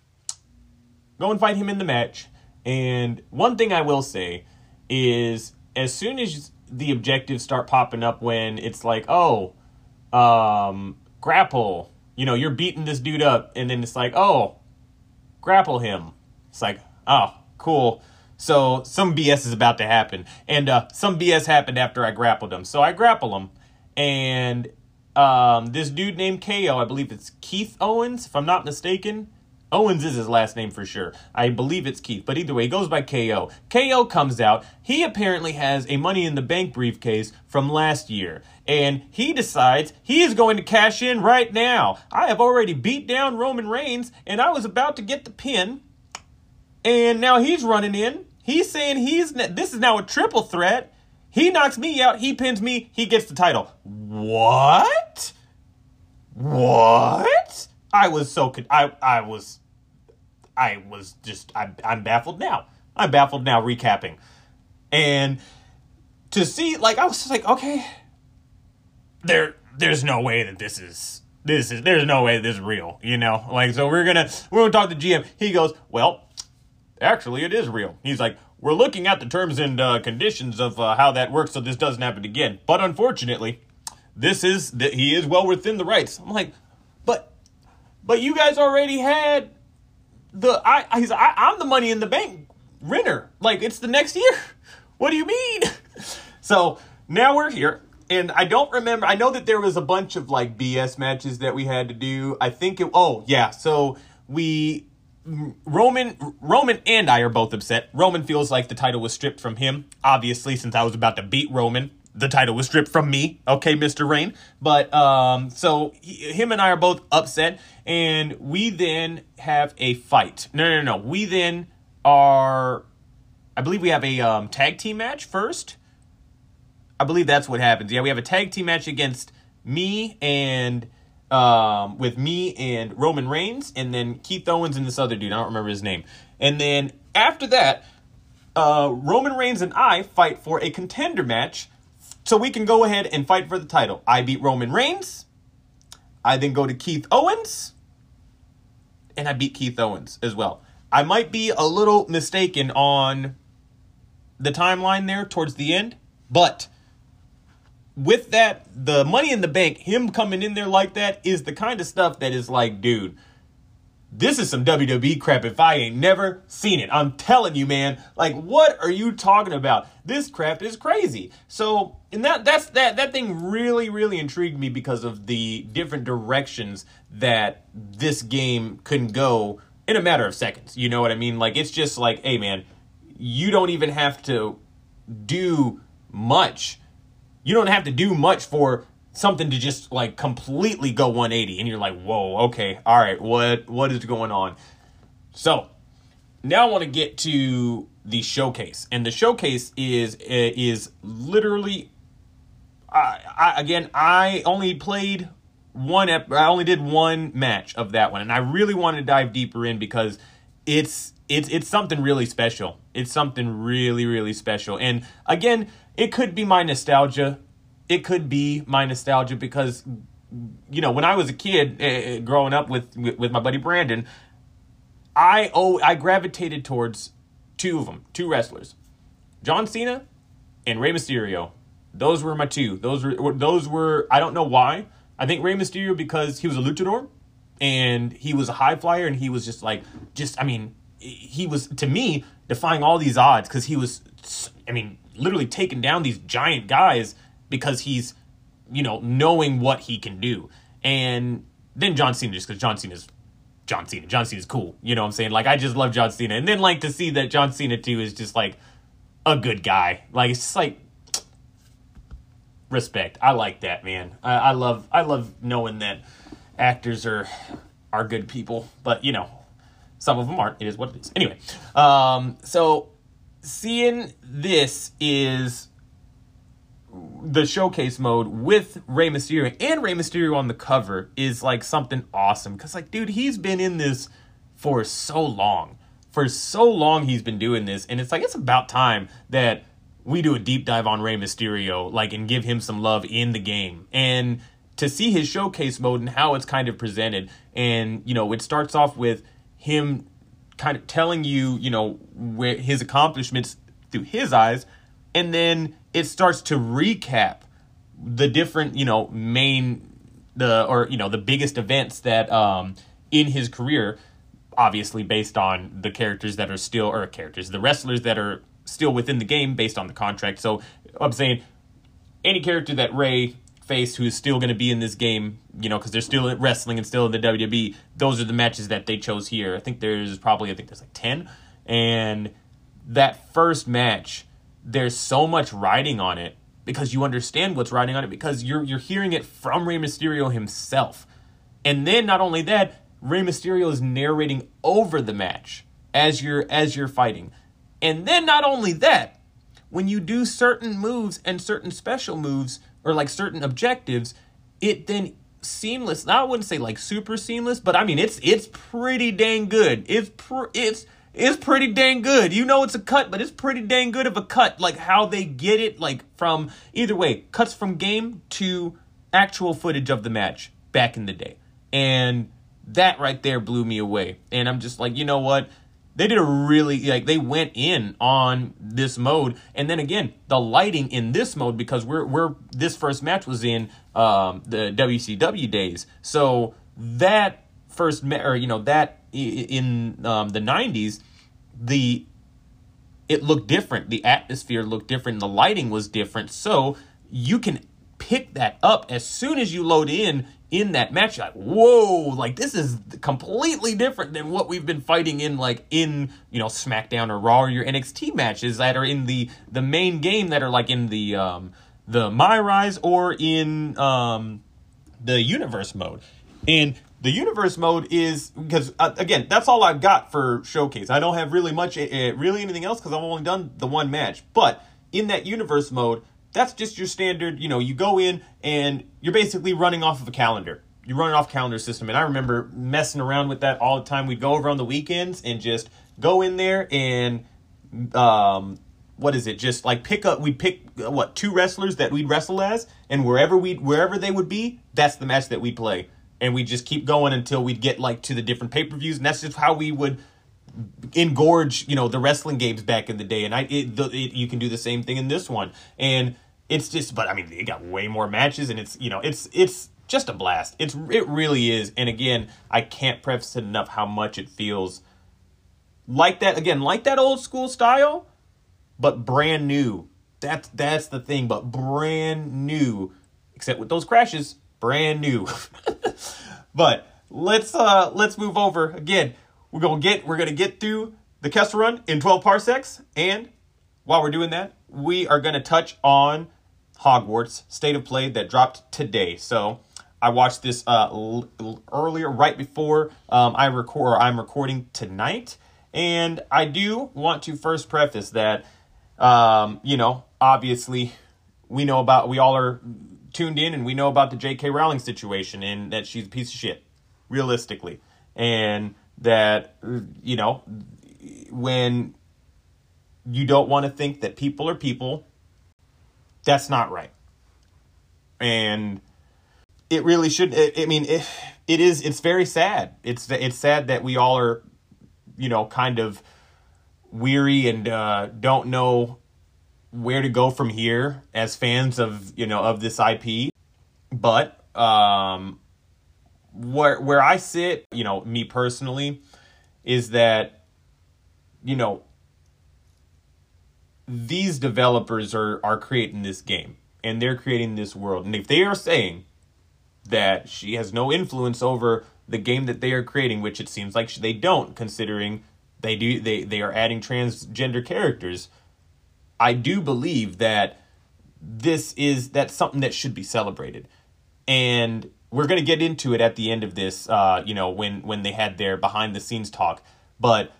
Go and fight him in the match. And one thing I will say is as soon as the objectives start popping up when it's like, oh, um, grapple, you know, you're beating this dude up, and then it's like, oh, grapple him. It's like, oh, cool. So some BS is about to happen. And uh, some BS happened after I grappled him. So I grapple him. And um, this dude named KO, I believe it's Keith Owens, if I'm not mistaken. Owens is his last name for sure. I believe it's Keith, but either way, he goes by KO. KO comes out. He apparently has a Money in the Bank briefcase from last year, and he decides he is going to cash in right now. I have already beat down Roman Reigns, and I was about to get the pin, and now he's running in He's saying he's this is now a triple threat. He knocks me out, he pins me, he gets the title. What? What? I was so I I was I was just I'm I'm baffled now. I'm baffled now recapping. And to see like I was just like, okay, there there's no way that this is this is there's no way this is real, you know? Like so we're gonna we're gonna talk to GM. He goes, Well, actually, it is real. He's like, we're looking at the terms and uh, conditions of uh, how that works so this doesn't happen again. But unfortunately, this is that he is well within the rights. I'm like, but, but you guys already had the I. He's I, I'm the money in the bank renter. Like it's the next year. [laughs] What do you mean? [laughs] so now we're here. And I don't remember. I know that there was a bunch of like BS matches that we had to do. I think it. Oh yeah. So we Roman Roman and I are both upset. Roman feels like the title was stripped from him. Obviously, since I was about to beat Roman, the title was stripped from me. Okay, Mr. Rain. But um so he, him and I are both upset and we then have a fight. No, no, no. We then are I believe we have a um, tag team match first. I believe that's what happens. Yeah, we have a tag team match against me and um, with me and Roman Reigns, and then Keith Owens and this other dude. I don't remember his name. And then after that, uh, Roman Reigns and I fight for a contender match so we can go ahead and fight for the title. I beat Roman Reigns. I then go to Keith Owens. And I beat Keith Owens as well. I might be a little mistaken on the timeline there towards the end, but with that, the money in the bank, him coming in there like that is the kind of stuff that is like, dude, this is some WWE crap if I ain't never seen it. I'm telling you, man. Like, what are you talking about? This crap is crazy. So, and that that's that that thing really, really intrigued me because of the different directions that this game can go in a matter of seconds. You know what I mean? Like, it's just like, hey, man, you don't even have to do much. You don't have to do much for something to just like completely go 180 and you're like whoa okay all right what what is going on? So now i want to get to the showcase and the showcase is eh, is literally I, I again i only played one ep- i only did one match of that one and i really want to dive deeper in because it's it's it's something really special it's something really really special and again it could be my nostalgia it could be my nostalgia because you know when I was a kid uh, growing up with, with, my buddy Brandon, I oh I gravitated towards two of them, two wrestlers, John Cena and Rey Mysterio. Those were my two. Those were those were I don't know why. I think Rey Mysterio because he was a luchador and he was a high flyer and he was just like just I mean he was to me defying all these odds because he was I mean literally taking down these giant guys because he's, you know, knowing what he can do. And then John Cena, just because John Cena's John Cena. John Cena's cool. You know what I'm saying? Like, I just love John Cena. And then, like, to see that John Cena, too, is just, like, a good guy. Like, it's just, like, [tsk] respect. I like that, man. I, I love, I love knowing that actors are, are good people. But, you know, some of them aren't. It is what it is. Anyway, um, so seeing this is the showcase mode with Rey Mysterio and Rey Mysterio on the cover is like something awesome because like dude he's been in this for so long for so long he's been doing this and it's like it's about time that we do a deep dive on Rey Mysterio like and give him some love in the game and to see his showcase mode and how it's kind of presented. And you know it starts off with him kind of telling you you know where his accomplishments through his eyes. And then it starts to recap the different, you know, main the or you know the biggest events that um in his career obviously based on the characters that are still or characters the wrestlers that are still within the game based on the contract. So i'm saying any character that rey faced who's still going to be in this game you know because they're still wrestling and still in the wwe those are the matches that they chose here i think there's probably i think there's like 10 and that first match there's so much riding on it because you understand what's riding on it because you're you're hearing it from Rey Mysterio himself. And then not only that, Rey Mysterio is narrating over the match as you're as you're fighting. And then not only that, when you do certain moves and certain special moves or like certain objectives, it then seamless. I wouldn't say like super seamless, but I mean it's it's pretty dang good. It's pr- it's is pretty dang good. You know it's a cut, but it's pretty dang good of a cut. Like how they get it, like from either way, cuts from game to actual footage of the match back in the day. And that right there blew me away. And I'm just like, you know what? They did a really like they went in on this mode, and then again the lighting in this mode because we're we're this first match was in um, the WCW days, so that first ma- or you know that in um, the 90s the it looked different. The atmosphere looked different. The lighting was different. So you can pick that up as soon as you load in in that match you're like whoa like this is completely different than what we've been fighting in like in you know smackdown or raw or your nxt matches that are in the the main game that are like in the um the my rise or in um the universe mode and the universe mode is because uh, again, that's all I've got for showcase. I don't have really much, uh, really anything else because I've only done the one match. But in that universe mode, that's just your standard. You know, you go in and you're basically running off of a calendar. You're running off calendar system, and I remember messing around with that all the time. We'd go over on the weekends and just go in there and um, what is it? Just like pick up. We'd pick what two wrestlers that we'd wrestle as, and wherever we wherever they would be, that's the match that we play and we just keep going until we'd get like to the different pay-per-views and that's just how we would engorge you know the wrestling games back in the day and i it, the, it, you can do the same thing in this one and it's just but i mean they got way more matches and it's you know it's it's just a blast. It's it really is. And again, I can't preface it enough how much it feels like that again, like that old school style, but brand new. That's that's the thing, but brand new. Except with those crashes, brand new. [laughs] but let's uh let's move over again. We're gonna get we're gonna get through the Kessel Run in 12 parsecs, and while we're doing that, we are gonna touch on Hogwarts State of Play that dropped today. So I watched this uh, l- l- earlier, right before um, I record. I'm recording tonight, and I do want to first preface that, um, you know, obviously, we know about we all are tuned in, and we know about the J.K. Rowling situation, and that she's a piece of shit, realistically, and that you know when you don't want to think that people are people, that's not right, and it really should. I mean, it, it is. It's very sad. It's it's sad that we all are, you know, kind of weary and uh, don't know where to go from here as fans of you know of this IP. But um, where where I sit, you know, me personally, is that you know these developers are are creating this game and they're creating this world, and if they are saying that she has no influence over the game that they are creating, which it seems like they don't, considering they do they they are adding transgender characters. I do believe that this is that's something that should be celebrated, and we're gonna get into it at the end of this. Uh, you know when when they had their behind the scenes talk, but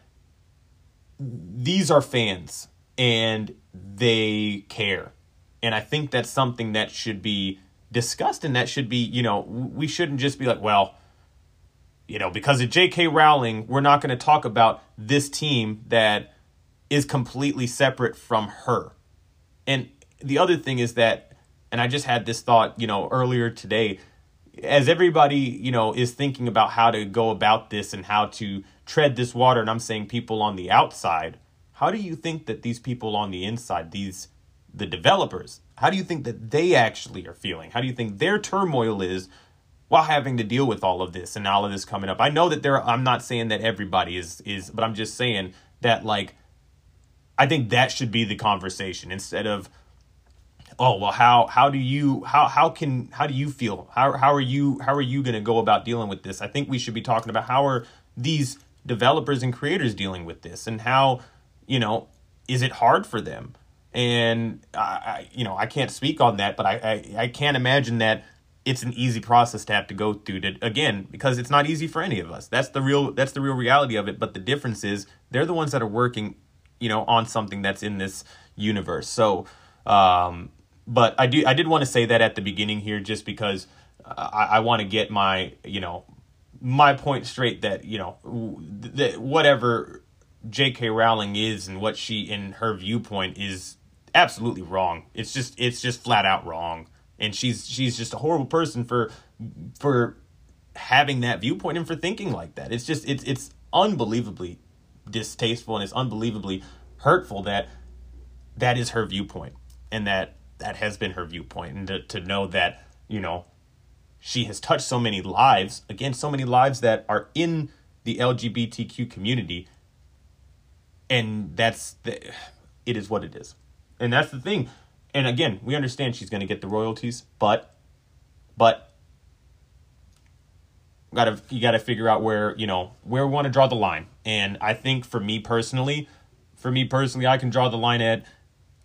these are fans and they care, and I think that's something that should be discussed and that should be you know we shouldn't just be like well you know because of jk rowling we're not going to talk about this team that is completely separate from her and the other thing is that and i just had this thought you know earlier today as everybody you know is thinking about how to go about this and how to tread this water and i'm saying people on the outside how do you think that these people on the inside these the developers how do you think that they actually are feeling? How do you think their turmoil is while having to deal with all of this and all of this coming up? I know that there I'm not saying that everybody is is but I'm just saying that like I think that should be the conversation instead of oh well how how do you how how can how do you feel? How how are you how are you going to go about dealing with this? I think we should be talking about how are these developers and creators dealing with this and how, you know, is it hard for them? and I, you know I can't speak on that, but I, I I can't imagine that it's an easy process to have to go through to again because it's not easy for any of us. That's the real that's the real reality of it. But the difference is they're the ones that are working, you know, on something that's in this universe. So, um, but I do I did want to say that at the beginning here, just because uh, I, I want to get my you know my point straight that you know that whatever J.K. Rowling is and what she in her viewpoint is absolutely wrong. It's just it's just flat out wrong. And she's she's just a horrible person for for having that viewpoint and for thinking like that. It's just it's it's unbelievably distasteful and it's unbelievably hurtful that that is her viewpoint and that that has been her viewpoint and to, to know that you know she has touched so many lives again so many lives that are in the lgbtq community and that's the it is what it is and that's the thing. And again, we understand she's going to get the royalties, but but got to you got to figure out where, you know, where we want to draw the line. And I think for me personally, for me personally, I can draw the line at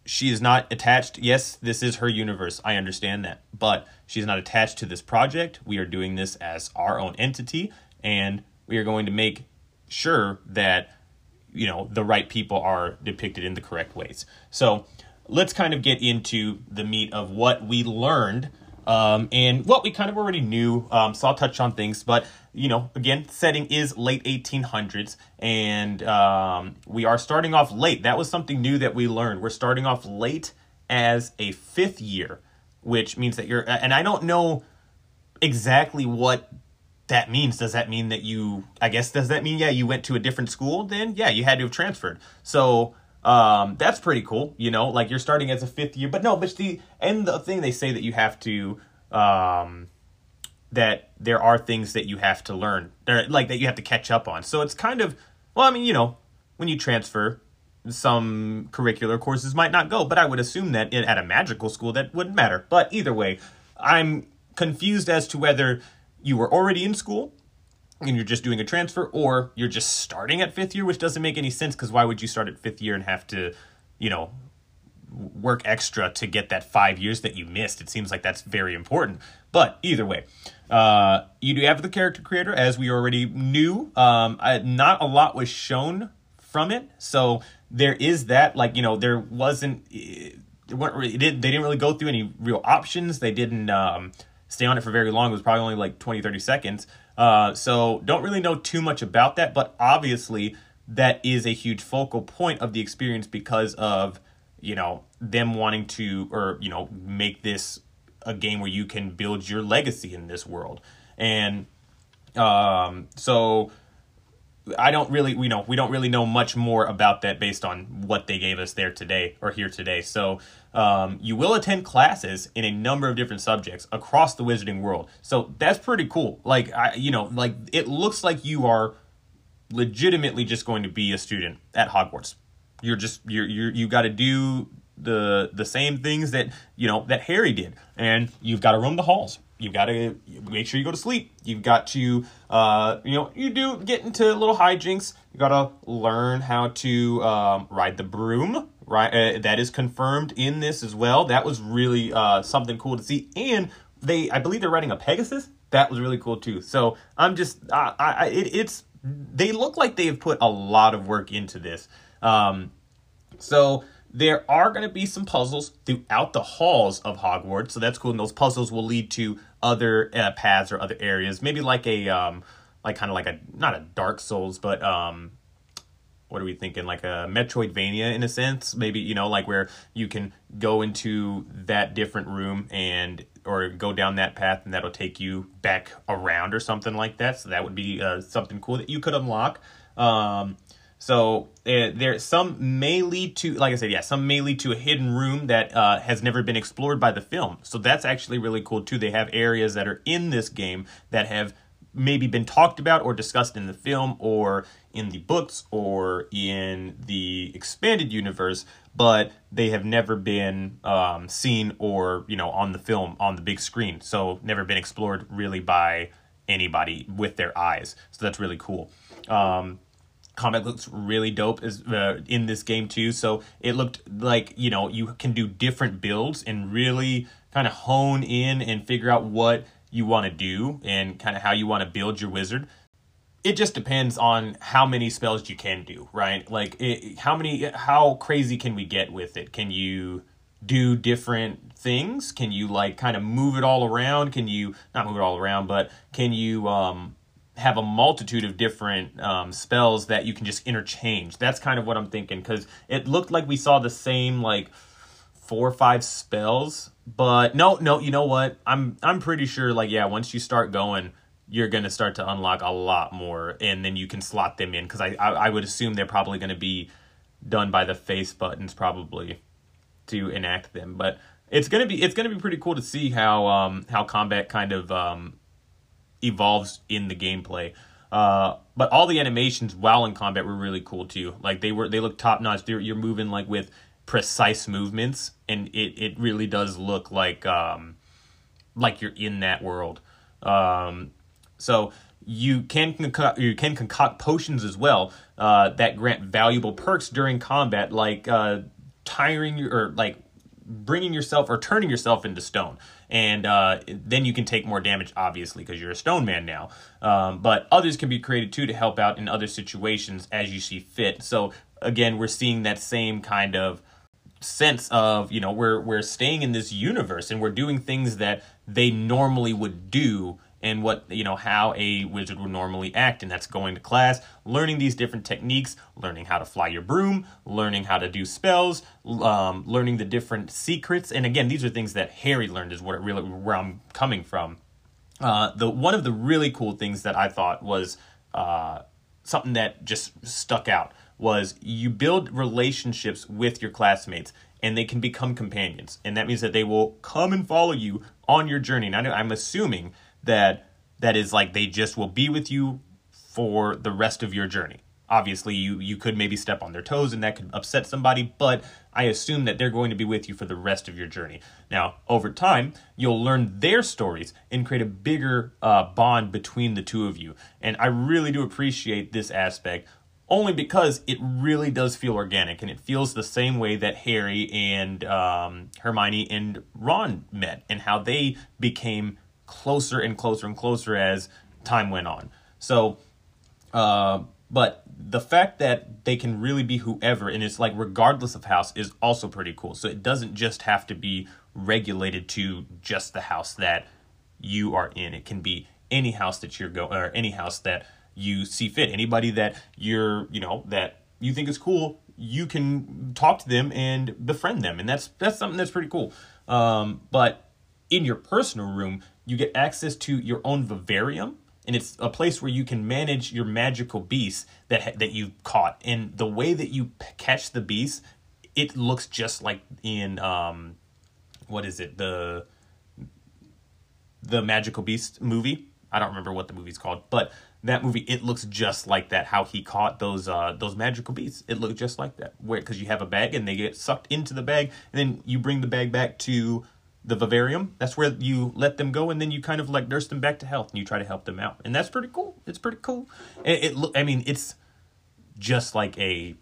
she is not attached. Yes, this is her universe. I understand that. But she's not attached to this project. We are doing this as our own entity and we are going to make sure that you know the right people are depicted in the correct ways. So, let's kind of get into the meat of what we learned um, and what we kind of already knew. Um, so I'll touch on things, but you know, again, setting is late 1800s, and um, we are starting off late. That was something new that we learned. We're starting off late as a fifth year, which means that you're, and I don't know exactly what that means. Does that mean that you, I guess, does that mean, yeah, you went to a different school? Then, yeah, you had to have transferred. So, um, that's pretty cool, you know, like you're starting as a fifth year, but no, but the, and the thing they say that you have to, um, that there are things that you have to learn, or like that you have to catch up on. So it's kind of, well, I mean, you know, when you transfer, some curricular courses might not go, but I would assume that in, at a magical school that wouldn't matter. But either way, I'm confused as to whether you were already in school and you're just doing a transfer or you're just starting at fifth year, which doesn't make any sense because why would you start at fifth year and have to, you know, work extra to get that five years that you missed? It seems like that's very important. But either way, uh, you do have the character creator, as we already knew. Um, I, not a lot was shown from it, so there is that. Like you know, there wasn't. It, it did, they didn't really go through any real options. They didn't um, stay on it for very long. It was probably only like 20, 30 seconds. Uh, so don't really know too much about that, but obviously that is a huge focal point of the experience because of you know them wanting to or you know make this a game where you can build your legacy in this world. And um, so I don't really, you know, we don't really know much more about that based on what they gave us there today or here today. So um, you will attend classes in a number of different subjects across the Wizarding world. So that's pretty cool. Like, I, you know, like it looks like you are legitimately just going to be a student at Hogwarts. You're just you're you you got to do the the same things that you know that Harry did, and you've got to roam the halls. You've got to make sure you go to sleep. You've got to, uh, you know, you do get into little hijinks. You got to learn how to um, ride the broom. Right, uh, that is confirmed in this as well. That was really uh, something cool to see. And they, I believe, they're riding a Pegasus. That was really cool too. So I'm just, I, I it, it's, they look like they've put a lot of work into this. Um, so there are going to be some puzzles throughout the halls of Hogwarts, so that's cool. And those puzzles will lead to other uh, paths or other areas, maybe like a um, like kind of like a not a Dark Souls, but um, what are we thinking? Like a Metroidvania in a sense, maybe you know, like where you can go into that different room and or go down that path, and that'll take you back around or something like that. So that would be uh, something cool that you could unlock. Um, so uh, there, some may lead to, like I said, yeah, some may lead to a hidden room that uh, has never been explored by the film. So that's actually really cool too. They have areas that are in this game that have maybe been talked about or discussed in the film or in the books or in the expanded universe, but they have never been um, seen or you know on the film on the big screen. So never been explored really by anybody with their eyes. So that's really cool. Um, combat looks really dope is uh, in this game too. So it looked like you know you can do different builds and really kind of hone in and figure out what you want to do and kind of how you want to build your wizard. It just depends on how many spells you can do right? Like it, how many how crazy can we get with it? Can you do different things? Can you like kind of move it all around? Can you not move it all around but can you um have a multitude of different um, spells that you can just interchange. That's kind of what I'm thinking because it looked like we saw the same like four or five spells, but no, no. You know what? I'm I'm pretty sure like yeah, once you start going, you're gonna start to unlock a lot more, and then you can slot them in because I, I I would assume they're probably gonna be done by the face buttons probably to enact them, but it's gonna be it's gonna be pretty cool to see how um how combat kind of um evolves in the gameplay. Uh, but all the animations while in combat were really cool too. Like they were, they look top notch. You're moving like with precise movements, and it it really does look like um, like you're in that world. Um, so you can concoct, you can concoct potions as well uh, that grant valuable perks during combat, like uh, tiring your or like bringing yourself or turning yourself into stone and uh, then you can take more damage, obviously, because you're a stone man now. Um, but others can be created too to help out in other situations as you see fit. So again, we're seeing that same kind of sense of you know we're we're staying in this universe and we're doing things that they normally would do and what you know how a wizard would normally act and that's going to class learning these different techniques learning how to fly your broom learning how to do spells um, learning the different secrets and again these are things that harry learned is what it really where i'm coming from. Uh, the one of the really cool things that i thought was uh, something that just stuck out was you build relationships with your classmates and they can become companions and that means that they will come and follow you on your journey. And i'm assuming that that is like they just will be with you for the rest of your journey. Obviously, you you could maybe step on their toes and that could upset somebody, but I assume that they're going to be with you for the rest of your journey. Now, over time, you'll learn their stories and create a bigger uh, bond between the two of you. And I really do appreciate this aspect only because it really does feel organic and it feels the same way that Harry and um, Hermione and Ron met and how they became closer and closer and closer as time went on. So, uh, but the fact that they can really be whoever and it's like regardless of house is also pretty cool. So it doesn't just have to be regulated to just the house that you are in. It can be any house that you're going or any house that you see fit. Anybody that you're, you know, that you think is cool, you can talk to them and befriend them. And that's that's something that's pretty cool. Um, but in your personal room, you get access to your own vivarium and it's a place where you can manage your magical beasts that that you've caught. And the way that you p- catch the beasts, it looks just like in um, what is it the the magical beast movie. I don't remember what the movie's called, but that movie it looks just like that. How he caught those uh those magical beasts, it looked just like that. Where because you have a bag and they get sucked into the bag, and then you bring the bag back to the vivarium. That's where you let them go, and then you kind of like nurse them back to health, and you try to help them out, and that's pretty cool. It's pretty cool. It, it I mean, it's just like a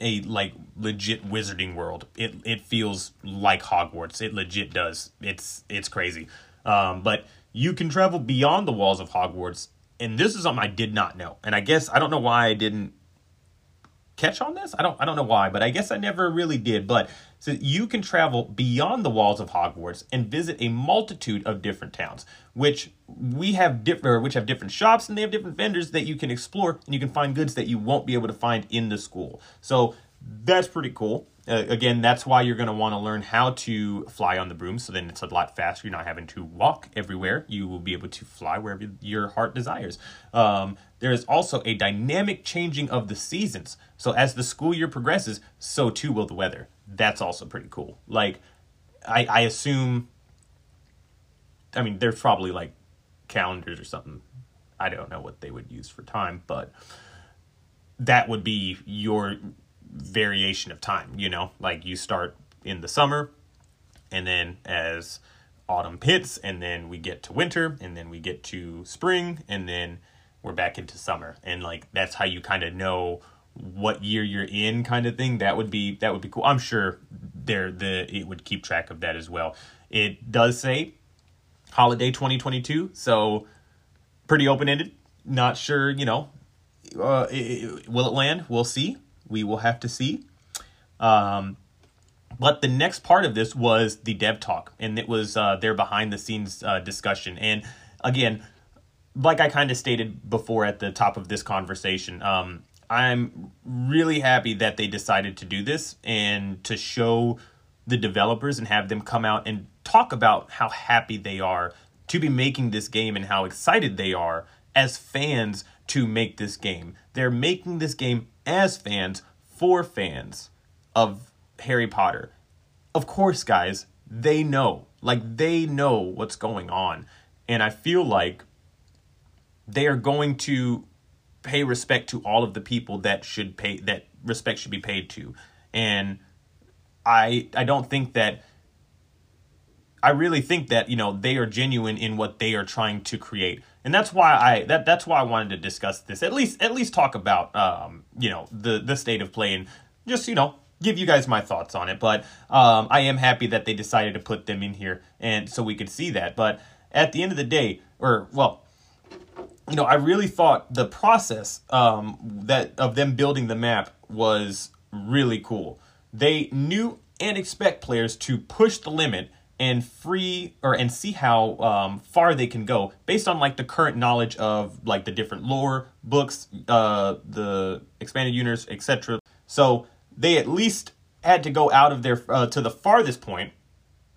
a like legit wizarding world. It it feels like Hogwarts. It legit does. It's it's crazy. Um, but you can travel beyond the walls of Hogwarts, and this is something I did not know. And I guess I don't know why I didn't catch on this. I don't I don't know why, but I guess I never really did. But so you can travel beyond the walls of Hogwarts and visit a multitude of different towns, which we have different which have different shops and they have different vendors that you can explore and you can find goods that you won't be able to find in the school. So that's pretty cool. Uh, again, that's why you're going to want to learn how to fly on the broom. So then it's a lot faster. You're not having to walk everywhere. You will be able to fly wherever your heart desires. Um, there is also a dynamic changing of the seasons. So as the school year progresses, so too will the weather. That's also pretty cool. Like, I, I assume, I mean, there's probably like calendars or something. I don't know what they would use for time, but that would be your variation of time, you know, like you start in the summer and then as autumn hits and then we get to winter and then we get to spring and then we're back into summer. And like that's how you kind of know what year you're in kind of thing. That would be that would be cool. I'm sure there the it would keep track of that as well. It does say holiday 2022 so pretty open-ended. Not sure you know uh, it, will it land? We'll see. We will have to see. Um, but the next part of this was the dev talk, and it was uh, their behind the scenes uh, discussion. And again, like I kind of stated before at the top of this conversation, um, I'm really happy that they decided to do this and to show the developers and have them come out and talk about how happy they are to be making this game and how excited they are as fans to make this game. They're making this game as fans for fans of Harry Potter. Of course, guys, they know. Like, they know what's going on. And I feel like they are going to pay respect to all of the people that should pay that respect should be paid to. And I I don't think that I really think that, you know, they are genuine in what they are trying to create and that's why I that that's why I wanted to discuss this. At least at least talk about um, you know the the state of play and just you know give you guys my thoughts on it. But um, I am happy that they decided to put them in here and so we could see that. But at the end of the day, or well, you know, I really thought the process um, that of them building the map was really cool. They knew and expect players to push the limit and free or and see how um, far they can go based on like the current knowledge of like the different lore books uh the expanded universe etc so they at least had to go out of their uh, to the farthest point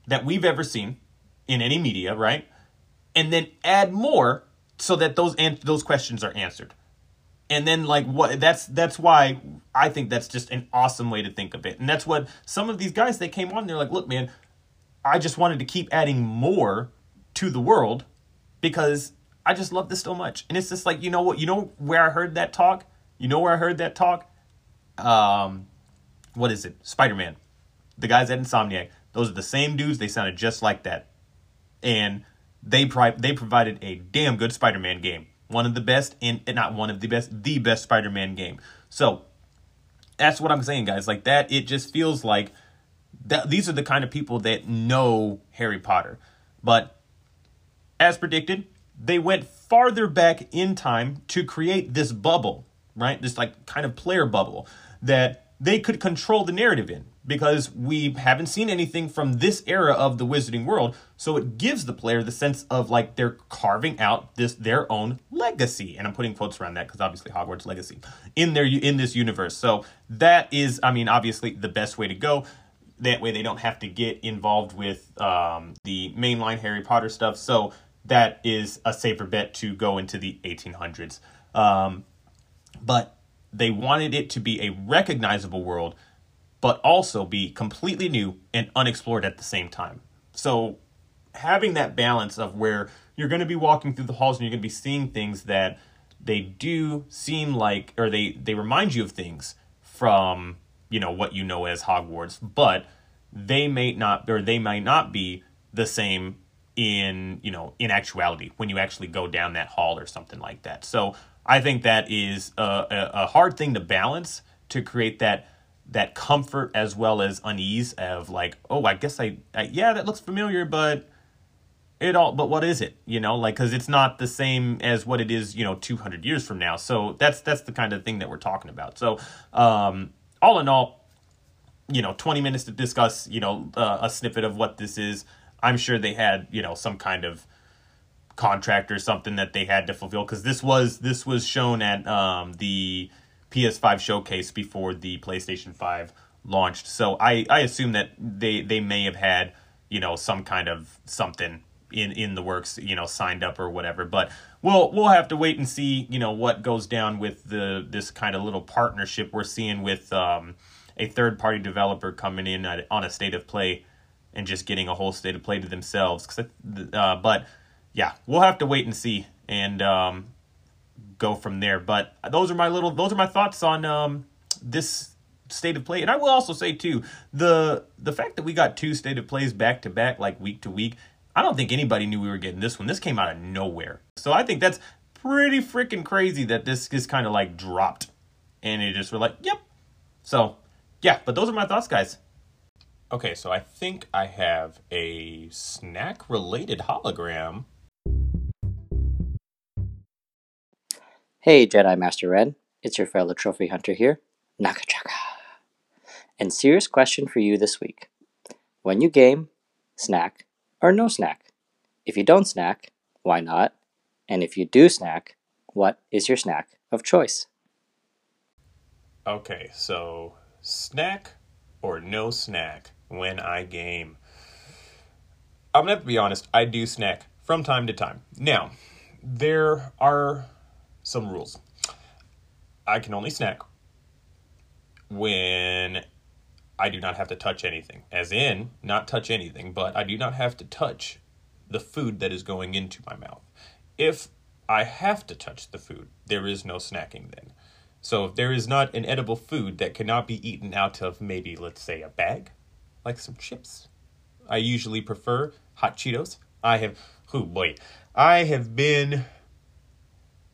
that we've ever seen in any media right and then add more so that those an- those questions are answered and then like what that's that's why i think that's just an awesome way to think of it and that's what some of these guys they came on they're like look man I just wanted to keep adding more to the world because I just love this so much. And it's just like, you know what, you know where I heard that talk? You know where I heard that talk? Um what is it? Spider-Man. The guys at Insomniac. Those are the same dudes. They sounded just like that. And they pri- they provided a damn good Spider-Man game. One of the best and not one of the best, the best Spider-Man game. So, that's what I'm saying, guys. Like that it just feels like that these are the kind of people that know Harry Potter. But as predicted, they went farther back in time to create this bubble, right? This like kind of player bubble that they could control the narrative in because we haven't seen anything from this era of the wizarding world so it gives the player the sense of like they're carving out this their own legacy. And i'm putting quotes around that because obviously hogwarts legacy in their in this universe. So that is i mean obviously the best way to go. That way they don't have to get involved with um, the mainline harry potter stuff. So that is a safer bet to go into the 1800s um, but they wanted it to be a recognizable world, but also be completely new and unexplored at the same time. So, having that balance of where you're going to be walking through the halls and you're going to be seeing things that they do seem like, or they, they remind you of things from, you know, what you know as Hogwarts, but they may not, or they might not be the same in, you know, in actuality when you actually go down that hall or something like that. So, I think that is a, a, a hard thing to balance to create that that comfort as well as unease of like, oh, I guess I, I yeah, that looks familiar, but it all but what is it? You know like because it's not the same as what it is you know 200 years from now. So that's that's the kind of thing that we're talking about. So um all in all you know 20 minutes to discuss you know uh, a snippet of what this is. I'm sure they had you know some kind of contract or something that they had to fulfill because this was this was shown at um, the PS5 showcase before the PlayStation 5 launched. So I I assume that they they may have had you know some kind of something in in the works you know signed up or whatever. But we'll we'll have to wait and see you know what goes down with the this kind of little partnership we're seeing with um, a third party developer coming in on a state of play and just getting a whole state of play to themselves. Uh, but yeah, we'll have to wait and see. And um, go from there. But those are my little those are my thoughts on um, this state of play. And I will also say too the the fact that we got two state of plays back to back, like week to week. I don't think anybody knew we were getting this one. This came out of nowhere. So I think that's pretty freaking crazy that this is kind of like dropped. And it just were like, yep. So, yeah, but those are my thoughts, guys. Okay, so I think I have a snack related hologram Hey Jedi Master Ren, it's your fellow trophy hunter here, Nakachaka. And serious question for you this week. When you game, snack or no snack? If you don't snack, why not? And if you do snack, what is your snack of choice? Okay, so snack or no snack when I game. I'm gonna have to be honest, I do snack from time to time. Now, there are some rules. I can only snack when I do not have to touch anything. As in, not touch anything, but I do not have to touch the food that is going into my mouth. If I have to touch the food, there is no snacking then. So if there is not an edible food that cannot be eaten out of maybe, let's say, a bag, like some chips, I usually prefer hot Cheetos. I have, oh boy, I have been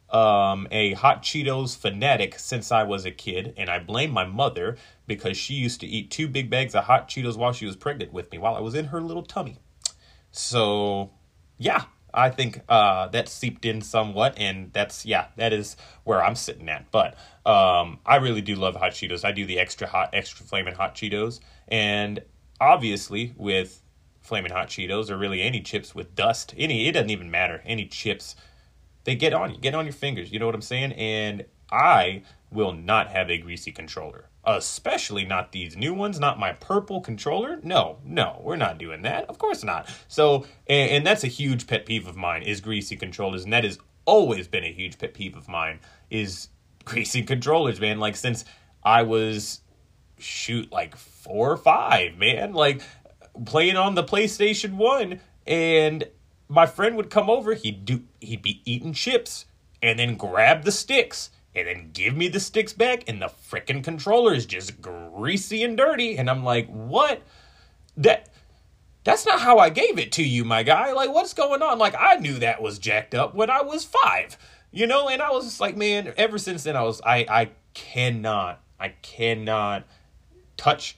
um, a hot Cheetos fanatic since I was a kid, and I blame my mother because she used to eat two big bags of hot Cheetos while she was pregnant with me, while I was in her little tummy. So, yeah, I think uh, that seeped in somewhat, and that's yeah, that is where I'm sitting at. But um, I really do love hot Cheetos. I do the extra hot, extra flaming hot Cheetos, and obviously with flaming hot Cheetos or really any chips with dust, any it doesn't even matter. Any chips they get on you, get on your fingers. You know what I'm saying? And I will not have a greasy controller, especially not these new ones, not my purple controller. No, no, we're not doing that. Of course not. So, and, and that's a huge pet peeve of mine is greasy controllers, and that has always been a huge pet peeve of mine is greasy [laughs] controllers, man. Like since I was shoot like four or five, man, like playing on the PlayStation One and my friend would come over, he'd do he'd be eating chips and then grab the sticks and then give me the sticks back and the freaking controller is just greasy and dirty and I'm like, "What? That that's not how I gave it to you, my guy. Like what's going on? Like I knew that was jacked up when I was 5." You know, and I was just like, man, ever since then I was I I cannot I cannot touch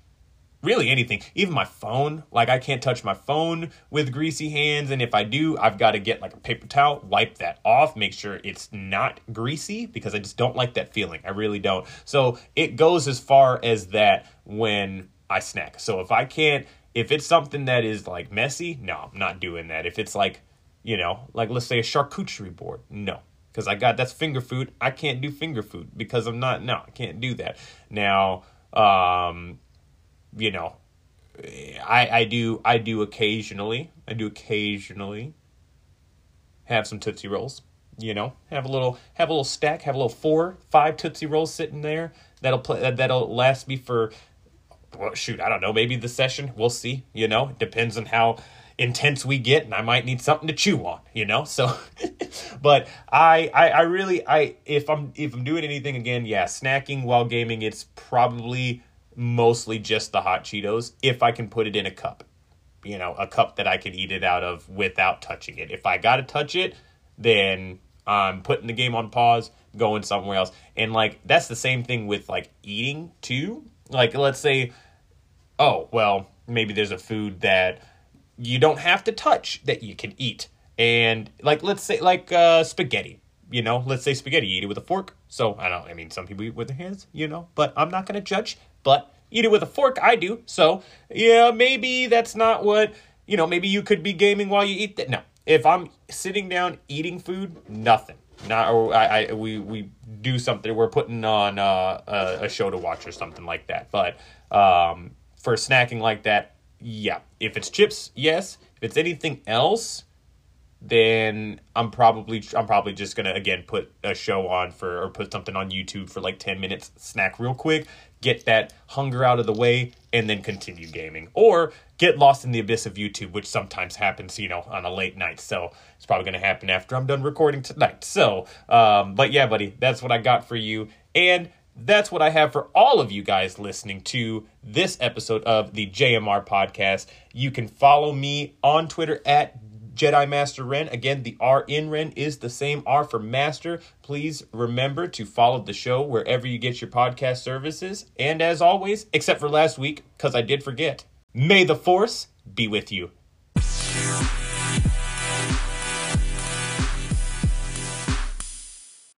really anything even my phone. Like i can't touch my phone with greasy hands and if i do i've got to get like a paper towel wipe that off make sure it's not greasy because i just don't like that feeling. I really don't. So it goes as far as that when i snack. So if i can't if it's something that is like messy no i'm not doing that. If it's like you know like let's say a charcuterie board no. Because i got that's finger food. I can't do finger food because i'm not no i can't do that. Now um you know, I I do I do occasionally I do occasionally have some tootsie rolls. You know, have a little have a little stack, have a little four five tootsie rolls sitting there. That'll play that'll last me for well, shoot I don't know maybe the session we'll see. You know, it depends on how intense we get and I might need something to chew on, you know? So [laughs] but I, I I really I if I'm if I'm doing anything again, yeah, snacking while gaming, it's probably mostly just the hot Cheetos if I can put it in a cup. You know, a cup that I can eat it out of without touching it. If I got to touch it, then I'm putting the game on pause, going somewhere else. And like that's the same thing with like eating too. Like let's say oh, well, maybe there's a food that you don't have to touch that you can eat. And like let's say like uh spaghetti you know, let's say spaghetti, you eat it with a fork. So I don't, I mean, some people eat with their hands, you know, but I'm not going to judge. But eat it with a fork, I do. So yeah, maybe that's not what, you know, maybe you could be gaming while you eat that. No, if I'm sitting down eating food, nothing. Not, or I, I, we, we do something. We're putting on uh, a, a show to watch or something like that. But um, for snacking like that, yeah. If it's chips, yes. If it's anything else, then I'm probably I'm probably just gonna again put a show on for or put something on YouTube for like 10 minutes, snack real quick, get that hunger out of the way, and then continue gaming. Or get lost in the abyss of YouTube, which sometimes happens, you know, on a late night. So it's probably gonna happen after I'm done recording tonight. So um, but yeah, buddy, that's what I got for you. And that's what I have for all of you guys listening to this episode of the JMR podcast. You can follow me on Twitter at Jedi Master Ren. Again, the R in Ren is the same R for Master. Please remember to follow the show wherever you get your podcast services. And as always, except for last week, because I did forget, may the Force be with you.